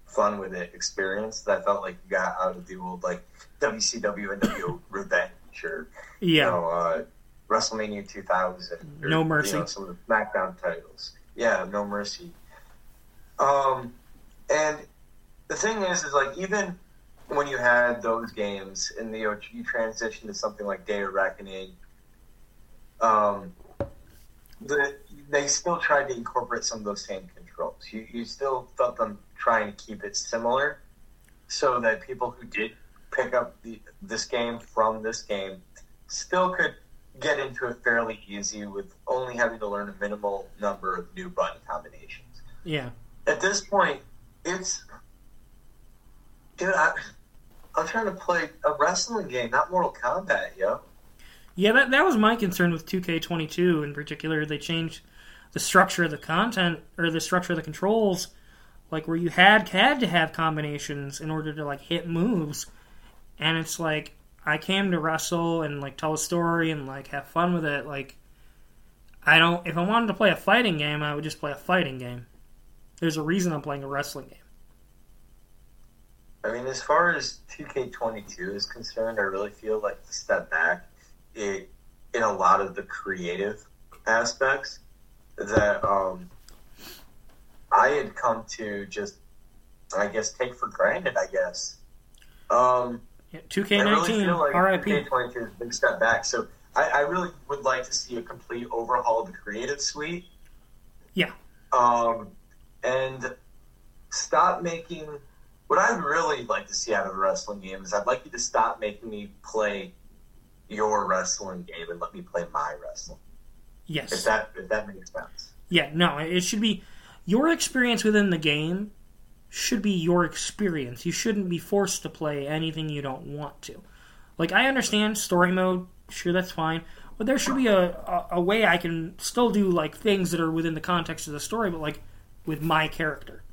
C: fun with it experience that I felt like you got out of the old like WCW and W Revenge or you
B: Yeah,
C: know uh, WrestleMania 2000. Or,
B: No Mercy.
C: You know, some of the SmackDown titles. Yeah, No Mercy. Um, and the thing is, is like even when you had those games and you know, you transition to something like Day of Reckoning, um, the, they still tried to incorporate some of those same controls. You, you still felt them trying to keep it similar, so that people who did pick up the, this game from this game still could get into it fairly easy with only having to learn a minimal number of new button combinations.
B: Yeah.
C: At this point, it's dude, I, I'm trying to play a wrestling game, not Mortal Kombat, yo.
B: Yeah, that, that was my concern with 2K22 in particular. They changed the structure of the content or the structure of the controls, like where you had had to have combinations in order to like hit moves, and it's like I came to wrestle and like tell a story and like have fun with it. Like I don't. If I wanted to play a fighting game, I would just play a fighting game. There's a reason I'm playing a wrestling game.
C: I mean, as far as 2K22 is concerned, I really feel like the step back it, in a lot of the creative aspects that um, I had come to just, I guess, take for granted. I guess. Um,
B: Yeah, 2K19,
C: feel like
B: RIP.
C: 2K22 is a big step back. So I, I really would like to see a complete overhaul of the creative suite.
B: Yeah.
C: Um, and stop making. What I'd really like to see out of a wrestling game is I'd like you to stop making me play your wrestling game and let me play my wrestling. If
B: Yes.
C: that if that makes sense.
B: Yeah, no, it should be your experience within the game should be your experience. You shouldn't be forced to play anything you don't want to. Like I understand story mode, sure that's fine, but there should be a, a, a way I can still do like things that are within the context of the story, but like with my character.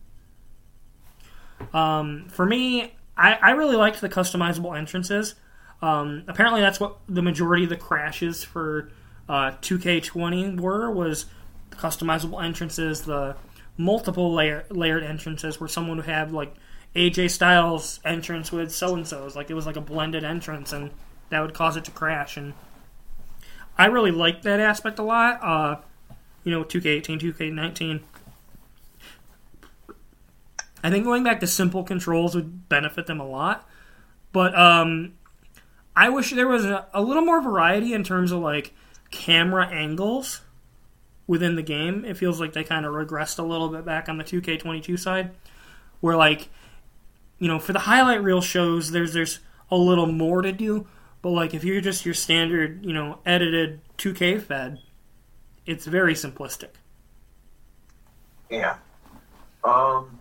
B: Um, for me, I, I really liked the customizable entrances. Um, apparently, that's what the majority of the crashes for uh, 2K20 were was the customizable entrances, the multiple layer, layered entrances, where someone would have like AJ Styles entrance with so and so's, like it was like a blended entrance, and that would cause it to crash. And I really liked that aspect a lot. Uh, you know, 2K18, 2K19. I think going back to simple controls would benefit them a lot. But um, I wish there was a, a little more variety in terms of like camera angles within the game. It feels like they kind of regressed a little bit back on the 2K22 side, where like you know for the highlight reel shows, there's there's a little more to do. But like if you're just your standard you know edited 2K fed, it's very simplistic.
C: Yeah. Um.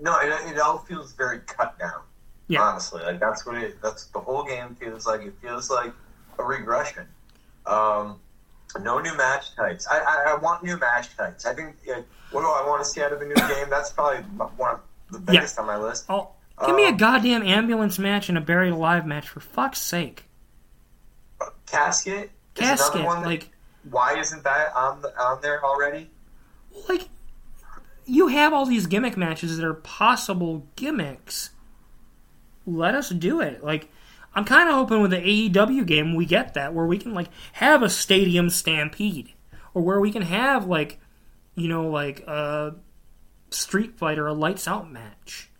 C: No, it, it all feels very cut down.
B: Yeah.
C: Honestly, like that's what it. That's the whole game feels like. It feels like a regression. Um. No new match types. I, I, I want new match types. I think. Uh, what do I want to see out of a new game? That's probably one of the biggest on my list.
B: Oh, give me a
C: Um,
B: goddamn ambulance match and a buried alive match for fuck's sake.
C: Casket. Is
B: Casket,
C: another one that-
B: like
C: why isn't that on the, on there already?
B: like you have all these gimmick matches that are possible gimmicks. Let us do it. Like I'm kind of hoping with the AEW game we get that where we can like have a stadium stampede or where we can have like you know like a street fight or a lights out match.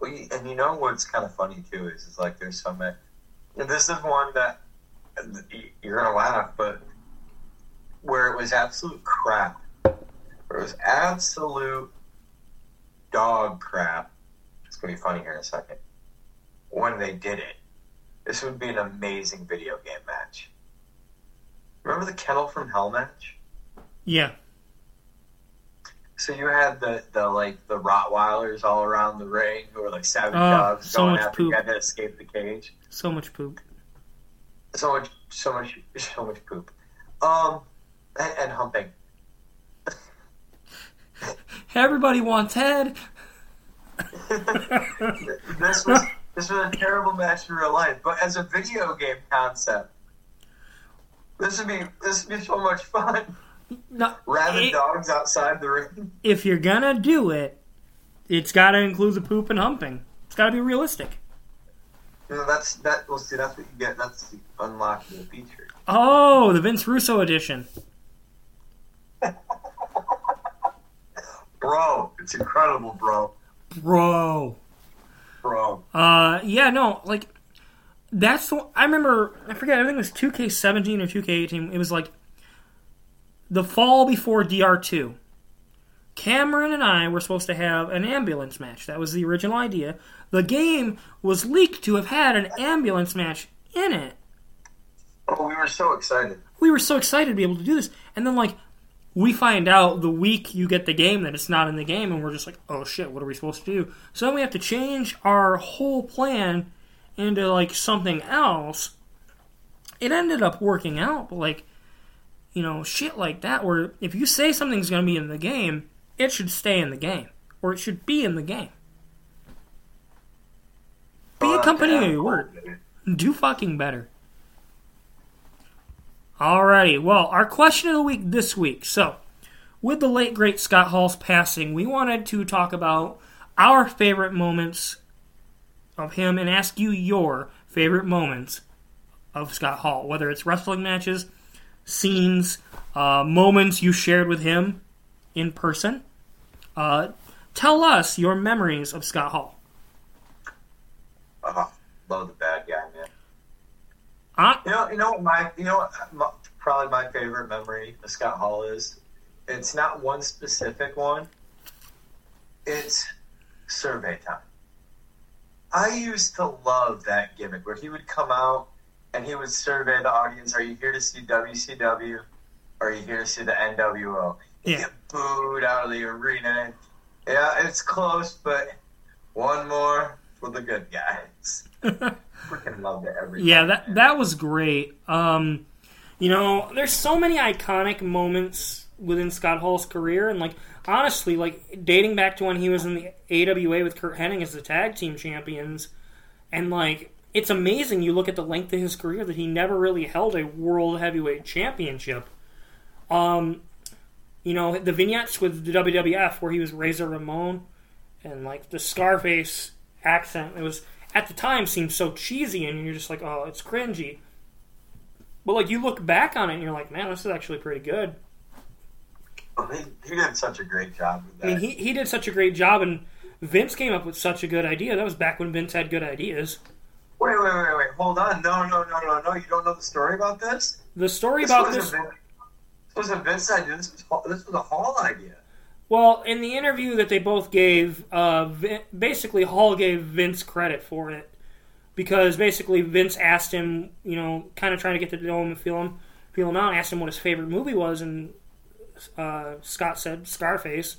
C: Well, and you know what's kind of funny too is, is like there's so many. And this is one that uh, you're gonna laugh, but where it was absolute crap, where it was absolute dog crap. It's gonna be funny here in a second. When they did it, this would be an amazing video game match. Remember the Kennel from Hell match?
B: Yeah.
C: So you had the, the like the Rottweilers all around the ring who were like savage
B: Oh,
C: dogs
B: so
C: going after you
B: poop.
C: had to escape the cage.
B: So much poop.
C: So much, so much, so much poop. Um, and, and humping.
B: Everybody wants head.
C: this was this was a terrible match in real life, but as a video game concept, this would be this would be so much fun.
B: No,
C: Rabid
B: it-
C: dogs outside the ring.
B: if you're gonna do it, it's got to include the poop and humping. It's got to be realistic.
C: You know, that's that. Well, see, that's what you get. That's the unlockable feature.
B: Oh, the Vince Russo edition.
C: Bro, it's incredible, bro.
B: Bro.
C: Bro.
B: Uh, yeah, no, like that's the. I remember. I forget. I think it was 2K17 or 2K18. It was like the fall before DR2. Cameron and I were supposed to have an ambulance match. That was the original idea. The game was leaked to have had an ambulance match in it.
C: Oh, we were so excited.
B: We were so excited to be able to do this. And then, like, we find out the week you get the game that it's not in the game, and we're just like, oh shit, what are we supposed to do? So then we have to change our whole plan into, like, something else. It ended up working out, but, like, you know, shit like that, where if you say something's going to be in the game, it should stay in the game, or it should be in the game. Be a company of your word. Do fucking better. Alrighty, well, our question of the week this week. So, with the late great Scott Hall's passing, we wanted to talk about our favorite moments of him and ask you your favorite moments of Scott Hall, whether it's wrestling matches, scenes, uh, moments you shared with him in person. Uh, tell us your memories of Scott Hall.
C: Oh, love the bad guy,
B: Uh,
C: You know, you know what my, you know what my, probably my favorite memory of Scott Hall is. It's not one specific one. It's survey time. I used to love that gimmick where he would come out and he would survey the audience. Are you here to see WCW? Or are you here to see the NWO?
B: Yeah.
C: get booed out of the arena. Yeah, it's close, but one more for the good guys. Freaking loved it every
B: Yeah, that that was great. Um, you know, there's so many iconic moments within Scott Hall's career, and like honestly, like dating back to when he was in the AWA with Curt Hennig as the tag team champions, and like it's amazing. You look at the length of his career that he never really held a world heavyweight championship. Um, you know, the vignettes with the WWF where he was Razor Ramon, and like the Scarface accent. It was at the time seemed so cheesy, and you're just like, oh, it's cringy. But like you look back on it, and you're like, man, this is actually pretty good.
C: Oh, he, he did such a great job with that.
B: I mean, he he did such a great job, and Vince came up with such a good idea. That was back when Vince had good ideas.
C: wait, wait, wait, wait. Hold on. No, no, no, no, no. You don't know the story about this?
B: The story
C: This
B: about this.
C: Vin- this wasn't Vince's idea. This was this was a Hall idea.
B: Well, in the interview that they both gave, uh, basically Hall gave Vince credit for it because basically Vince asked him, you know, kind of trying to get to know him and feel him, feel him out, asked him what his favorite movie was, and uh, Scott said Scarface.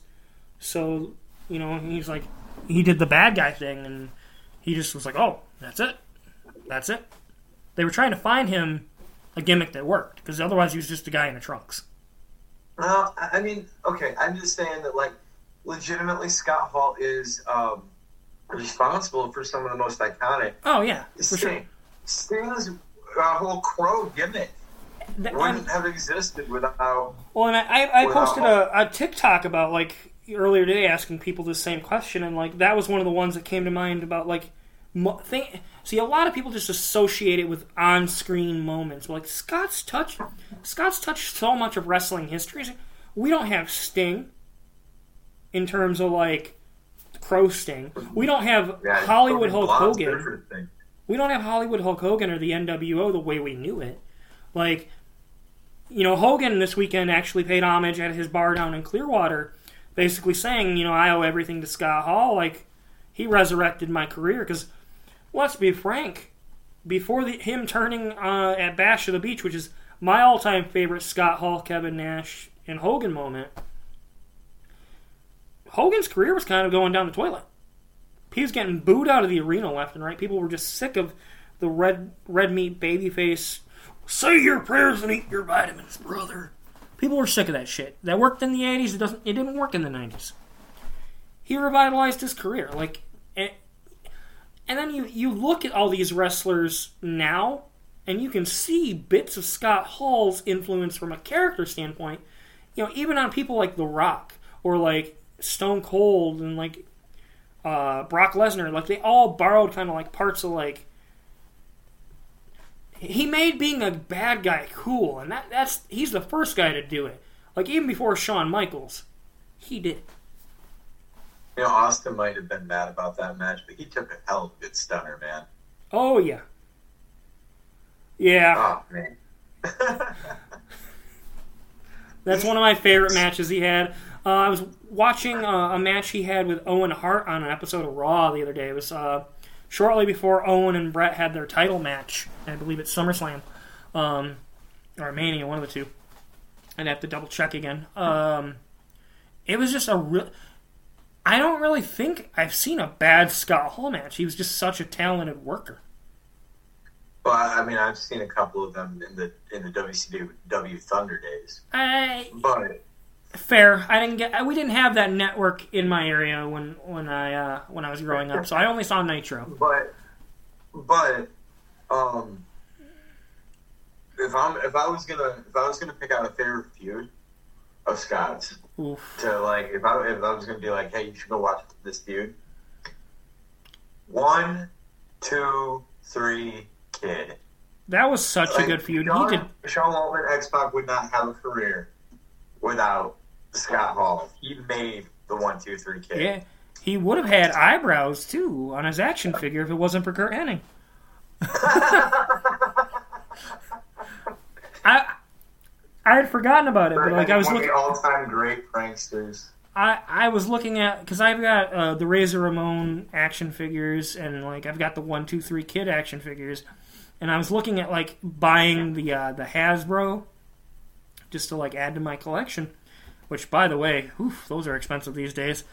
B: So, you know, he's like, he did the bad guy thing, and he just was like, oh, that's it, that's it. They were trying to find him a gimmick that worked because otherwise he was just a guy in the trunks.
C: No, I mean, okay. I'm just saying that, like, legitimately, Scott Hall is um, responsible for some of the most iconic.
B: Oh yeah, for sure.
C: Sting, Sting's uh, whole crow gimmick
B: That-
C: wouldn't have existed without.
B: Well, and I, I, I posted a, a TikTok about like earlier today asking people the same question, and like that was one of the ones that came to mind about like mo- think. See, a lot of people just associate it with on-screen moments. Like Scott's touch, Scott's touched so much of wrestling history. We don't have Sting in terms of like Crow Sting. We don't have
C: Yeah,
B: Hollywood Hulk Hogan. We don't have Hollywood Hulk Hogan or the NWO the way we knew it. Like, you know, Hogan this weekend actually paid homage at his bar down in Clearwater, basically saying, you know, I owe everything to Scott Hall. Like, he resurrected my career. Because, let's be frank, before the, him turning uh, at Bash of the Beach, which is my all time favorite Scott Hall, Kevin Nash, and Hogan moment, Hogan's career was kind of going down the toilet he was getting booed out of the arena left and right. People were just sick of the red red meat baby face. Say your prayers and eat your vitamins, brother. People were sick of that shit. That worked in the '80s. It doesn't. It didn't work in the '90s. He revitalized his career. Like, and, then you you look at all these wrestlers now, and you can see bits of Scott Hall's influence from a character standpoint. You know, even on people like The Rock or like Stone Cold and like uh, Brock Lesnar, like they all borrowed kind of like parts of like he made being a bad guy cool, and that that's he's the first guy to do it. Like even before Shawn Michaels, he did.
C: You know, Austin might have been mad about that match, but he took a hell of a good stunner, man.
B: Oh yeah, yeah.
C: Oh man.
B: That's one of my favorite matches he had. Uh, I was watching uh, a match he had with Owen Hart on an episode of Raw the other day. It was uh, shortly before Owen and Bret had their title match. I believe it's SummerSlam um, or Mania, one of the two. I'd have to double check again. Um, it was just a real. I don't really think I've seen a bad Scott Hall match. He was just such a talented worker.
C: Well, I mean, I've seen a couple of them in the in the WCW Thunder days,
B: I
C: but
B: fair. I didn't get. We didn't have that network in my area when when I uh, when I was growing up, so I only saw Nitro.
C: but but um, if I'm if I was gonna if I was gonna pick out a favorite feud of Scott's
B: Oof.
C: to like if I if I was gonna be like, hey, you should go watch this feud. One, two, three, kid.
B: That was such a good feud. He could.
C: Sean Waltman, X Pac would not have a career without Scott Hall. He made the one, two, three kid.
B: Yeah, he would have had eyebrows too on his action figure if it wasn't for Curt Hennig. I I had forgotten about it, but like I was looking.
C: of all-time great pranksters.
B: I, I was looking at because I've got uh, the Razor Ramon action figures and like I've got the one two three kid action figures, and I was looking at like buying the uh, the Hasbro just to like add to my collection, which by the way, oof, those are expensive these days.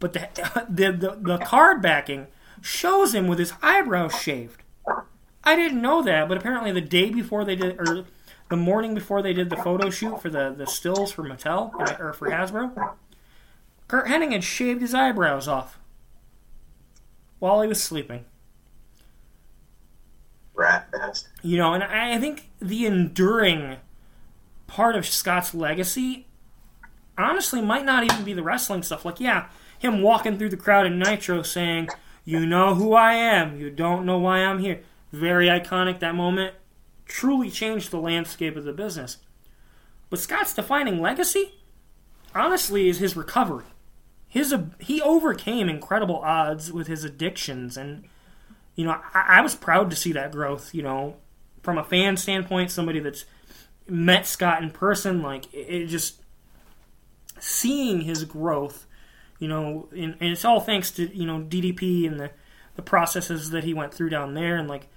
B: But the the the, the card backing shows him with his eyebrows shaved. I didn't know that, but apparently the day before they did or the morning before they did the photo shoot for the, the stills for Mattel or for Hasbro, Curt Hennig had shaved his eyebrows off while he was sleeping.
C: Rat nest.
B: You know, and I I think the enduring part of Scott's legacy honestly might not even be the wrestling stuff. Like, yeah, him walking through the crowd in Nitro saying, You know who I am, you don't know why I'm here. Very iconic that moment. Truly changed the landscape of the business. But Scott's defining legacy, honestly, is his recovery. His he overcame incredible odds with his addictions, and you know I, I was proud to see that growth. You know, from a fan standpoint, somebody that's met Scott in person, like it, it just seeing his growth. You know, and, and it's all thanks to you know DDP and the the processes that he went through down there, and like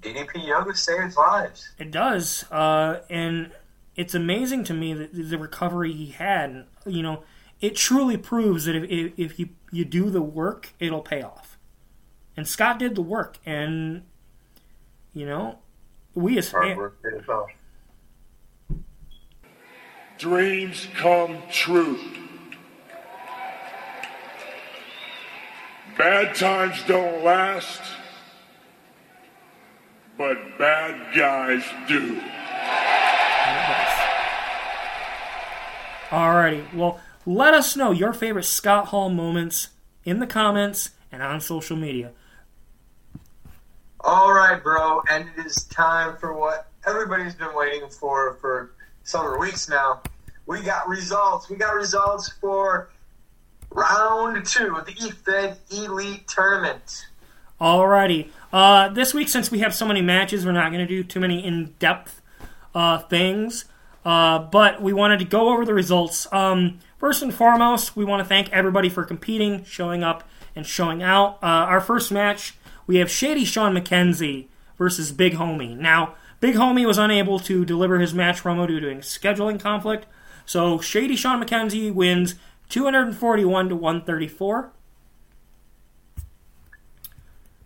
C: DDP Yoga saves lives.
B: It does, uh, and it's amazing to me that the recovery he had. You know, it truly proves that if, if, if you you do the work, it'll pay off. And Scott did the work, and you know, we as
C: Hard
B: fans,
C: work pays off.
A: Dreams come true. Bad times don't last, but bad guys do.
B: Alrighty, well, let us know your favorite Scott Hall moments in the comments and on social media.
C: All right, bro, and it is time for what everybody's been waiting for for several weeks now. We got results. We got results for round two of the EFED Elite Tournament.
B: Alrighty. Uh, this week, since we have so many matches, we're not going to do too many in depth uh, things. Uh, but we wanted to go over the results. Um, first and foremost, we want to thank everybody for competing, showing up, and showing out. Uh, our first match, we have Shady Sean McKenzie versus Big Homie. Now, Big Homie was unable to deliver his match promo due to a scheduling conflict, so Shady Sean McKenzie wins 241 to 134.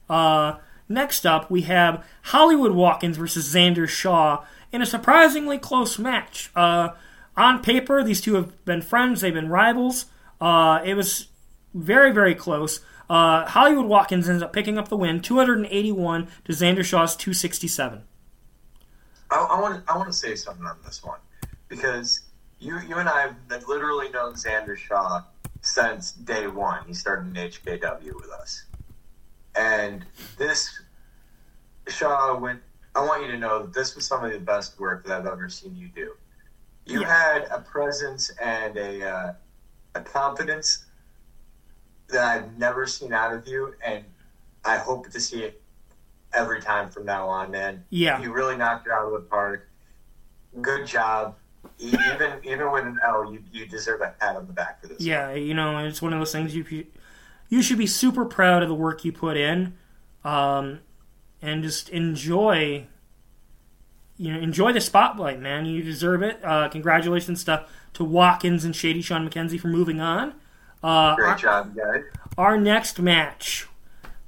B: Uh, next up, we have Hollywood Watkins versus Xander Shaw in a surprisingly close match. Uh, on paper, these two have been friends, they've been rivals. Uh, it was very, very close. Uh, Hollywood Watkins ends up picking up the win, 281 to Xander Shaw's 267.
C: I, I want I want to say something on this one because you you and I have literally known Xander Shaw since day one. He started in HKW with us, and this Shaw went. I want you to know that this was some of the best work that I've ever seen you do. You had a presence and a uh, a confidence that I've never seen out of you, and I hope to see it every time from now on, man.
B: Yeah.
C: You really knocked it out of the park. Good job. Even even with an L, you you deserve a pat on the back for this.
B: Yeah, you know, it's one of those things you you should be super proud of the work you put in, um, and just enjoy. You know, enjoy the spotlight, man. You deserve it. Uh, congratulations to to Watkins and Shady Sean McKenzie for moving on. Uh,
C: Great
B: our,
C: job, guys.
B: our next match,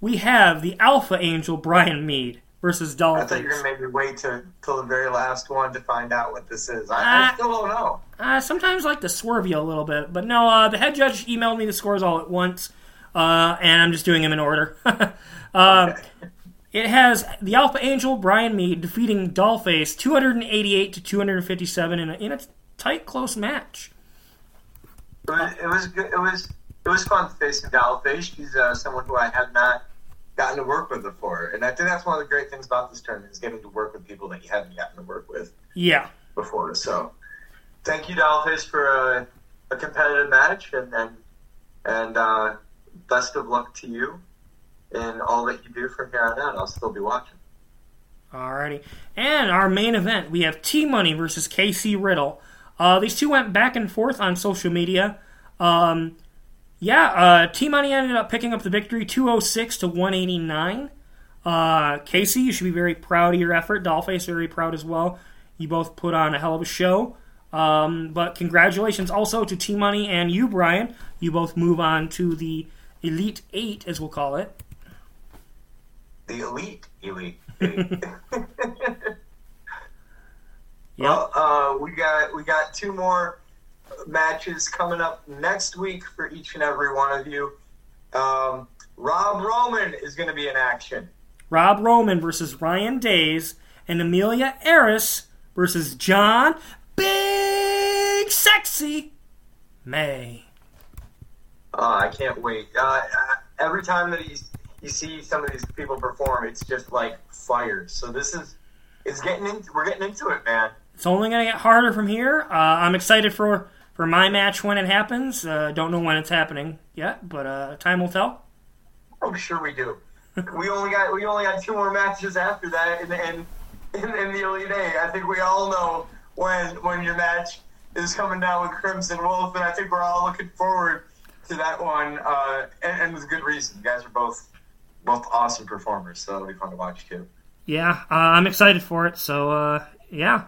B: we have the Alpha Angel Brian Mead versus
C: I
B: Dollface.
C: thought you were gonna make me wait to till the very last one to find out what this is. I,
B: Ah.
C: I still don't know.
B: I sometimes like to swerve you a little bit, but no. Uh, the head judge emailed me the scores all at once, uh, and I'm just doing them in order. uh, It has the Alpha Angel Brian Mead defeating Dollface 288 to 257 in a, in a tight, close match.
C: It was it was good. It was it was fun facing Dollface. She's uh, someone who I had not gotten to work with before, and I think that's one of the great things about this tournament is getting to work with people that you haven't gotten to work with
B: Yeah,
C: before. So, thank you, Dollface, for a, a competitive match, and and, and uh, best of luck to you in all that you do from here on out. I'll still be watching.
B: Alrighty. And our main event, we have T Money versus KC Riddle. Uh, these two went back and forth on social media. Um, yeah, uh, T Money ended up picking up the victory 206 to 189. Uh, Casey, you should be very proud of your effort. Dollface, very proud as well. You both put on a hell of a show. Um, but congratulations also to T Money and you, Brian. You both move on to the Elite Eight, as we'll call it.
C: The elite, elite.
B: Yep.
C: Well, uh, we got we got two more matches coming up next week for each and every one of you. Um, Rob Roman is going to be in action.
B: Rob Roman versus Ryan Days, and Amelia Eris versus John Big Sexy May.
C: Uh, I can't wait. Uh, uh, every time that he's, you see some of these people perform, it's just like fire. So this is it's getting into we're getting into it, man.
B: It's only going to get harder from here. Uh, I'm excited for, for my match when it happens. Uh, don't know when it's happening yet, but uh, time will tell.
C: I'm sure we do. we only got we only got two more matches after that, and in, in, in the Elite Eight. I think we all know when when your match is coming down with Crimson Wolf, and I think we're all looking forward to that one, uh, and, and with good reason. You guys are both both awesome performers, so it'll be fun to watch too.
B: Yeah, uh, I'm excited for it. So, uh, yeah.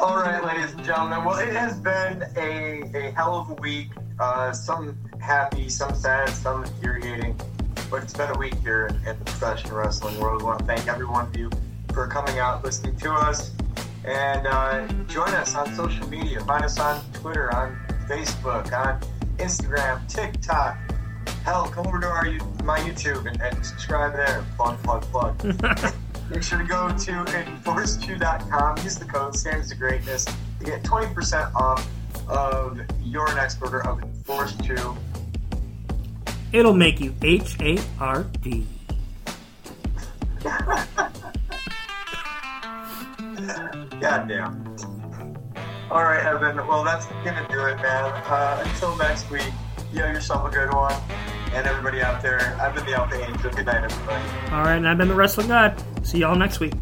C: All right, ladies and gentlemen. Well, it has been a, a hell of a week. Uh, some happy, some sad, some infuriating. But it's been a week here in, in the professional wrestling world. We want to thank every one of you for coming out, listening to us, and uh, join us on social media. Find us on Twitter, on Facebook, on Instagram, TikTok. Hell, come over to our my YouTube and, and subscribe there. Plug, plug, plug. Make sure to go to enforcechew.com. Use the code Standards of Greatness to get 20% off of your next order of Enforced Chew.
B: It'll make you H A R D.
C: Goddamn. All right, Evan. Well, that's gonna do it, man. Uh, until next week, you have yourself a good one. And everybody out there, I've been the Alpha Angel. Good night, everybody.
B: All right, and I've been the Wrestling God. See y'all next week.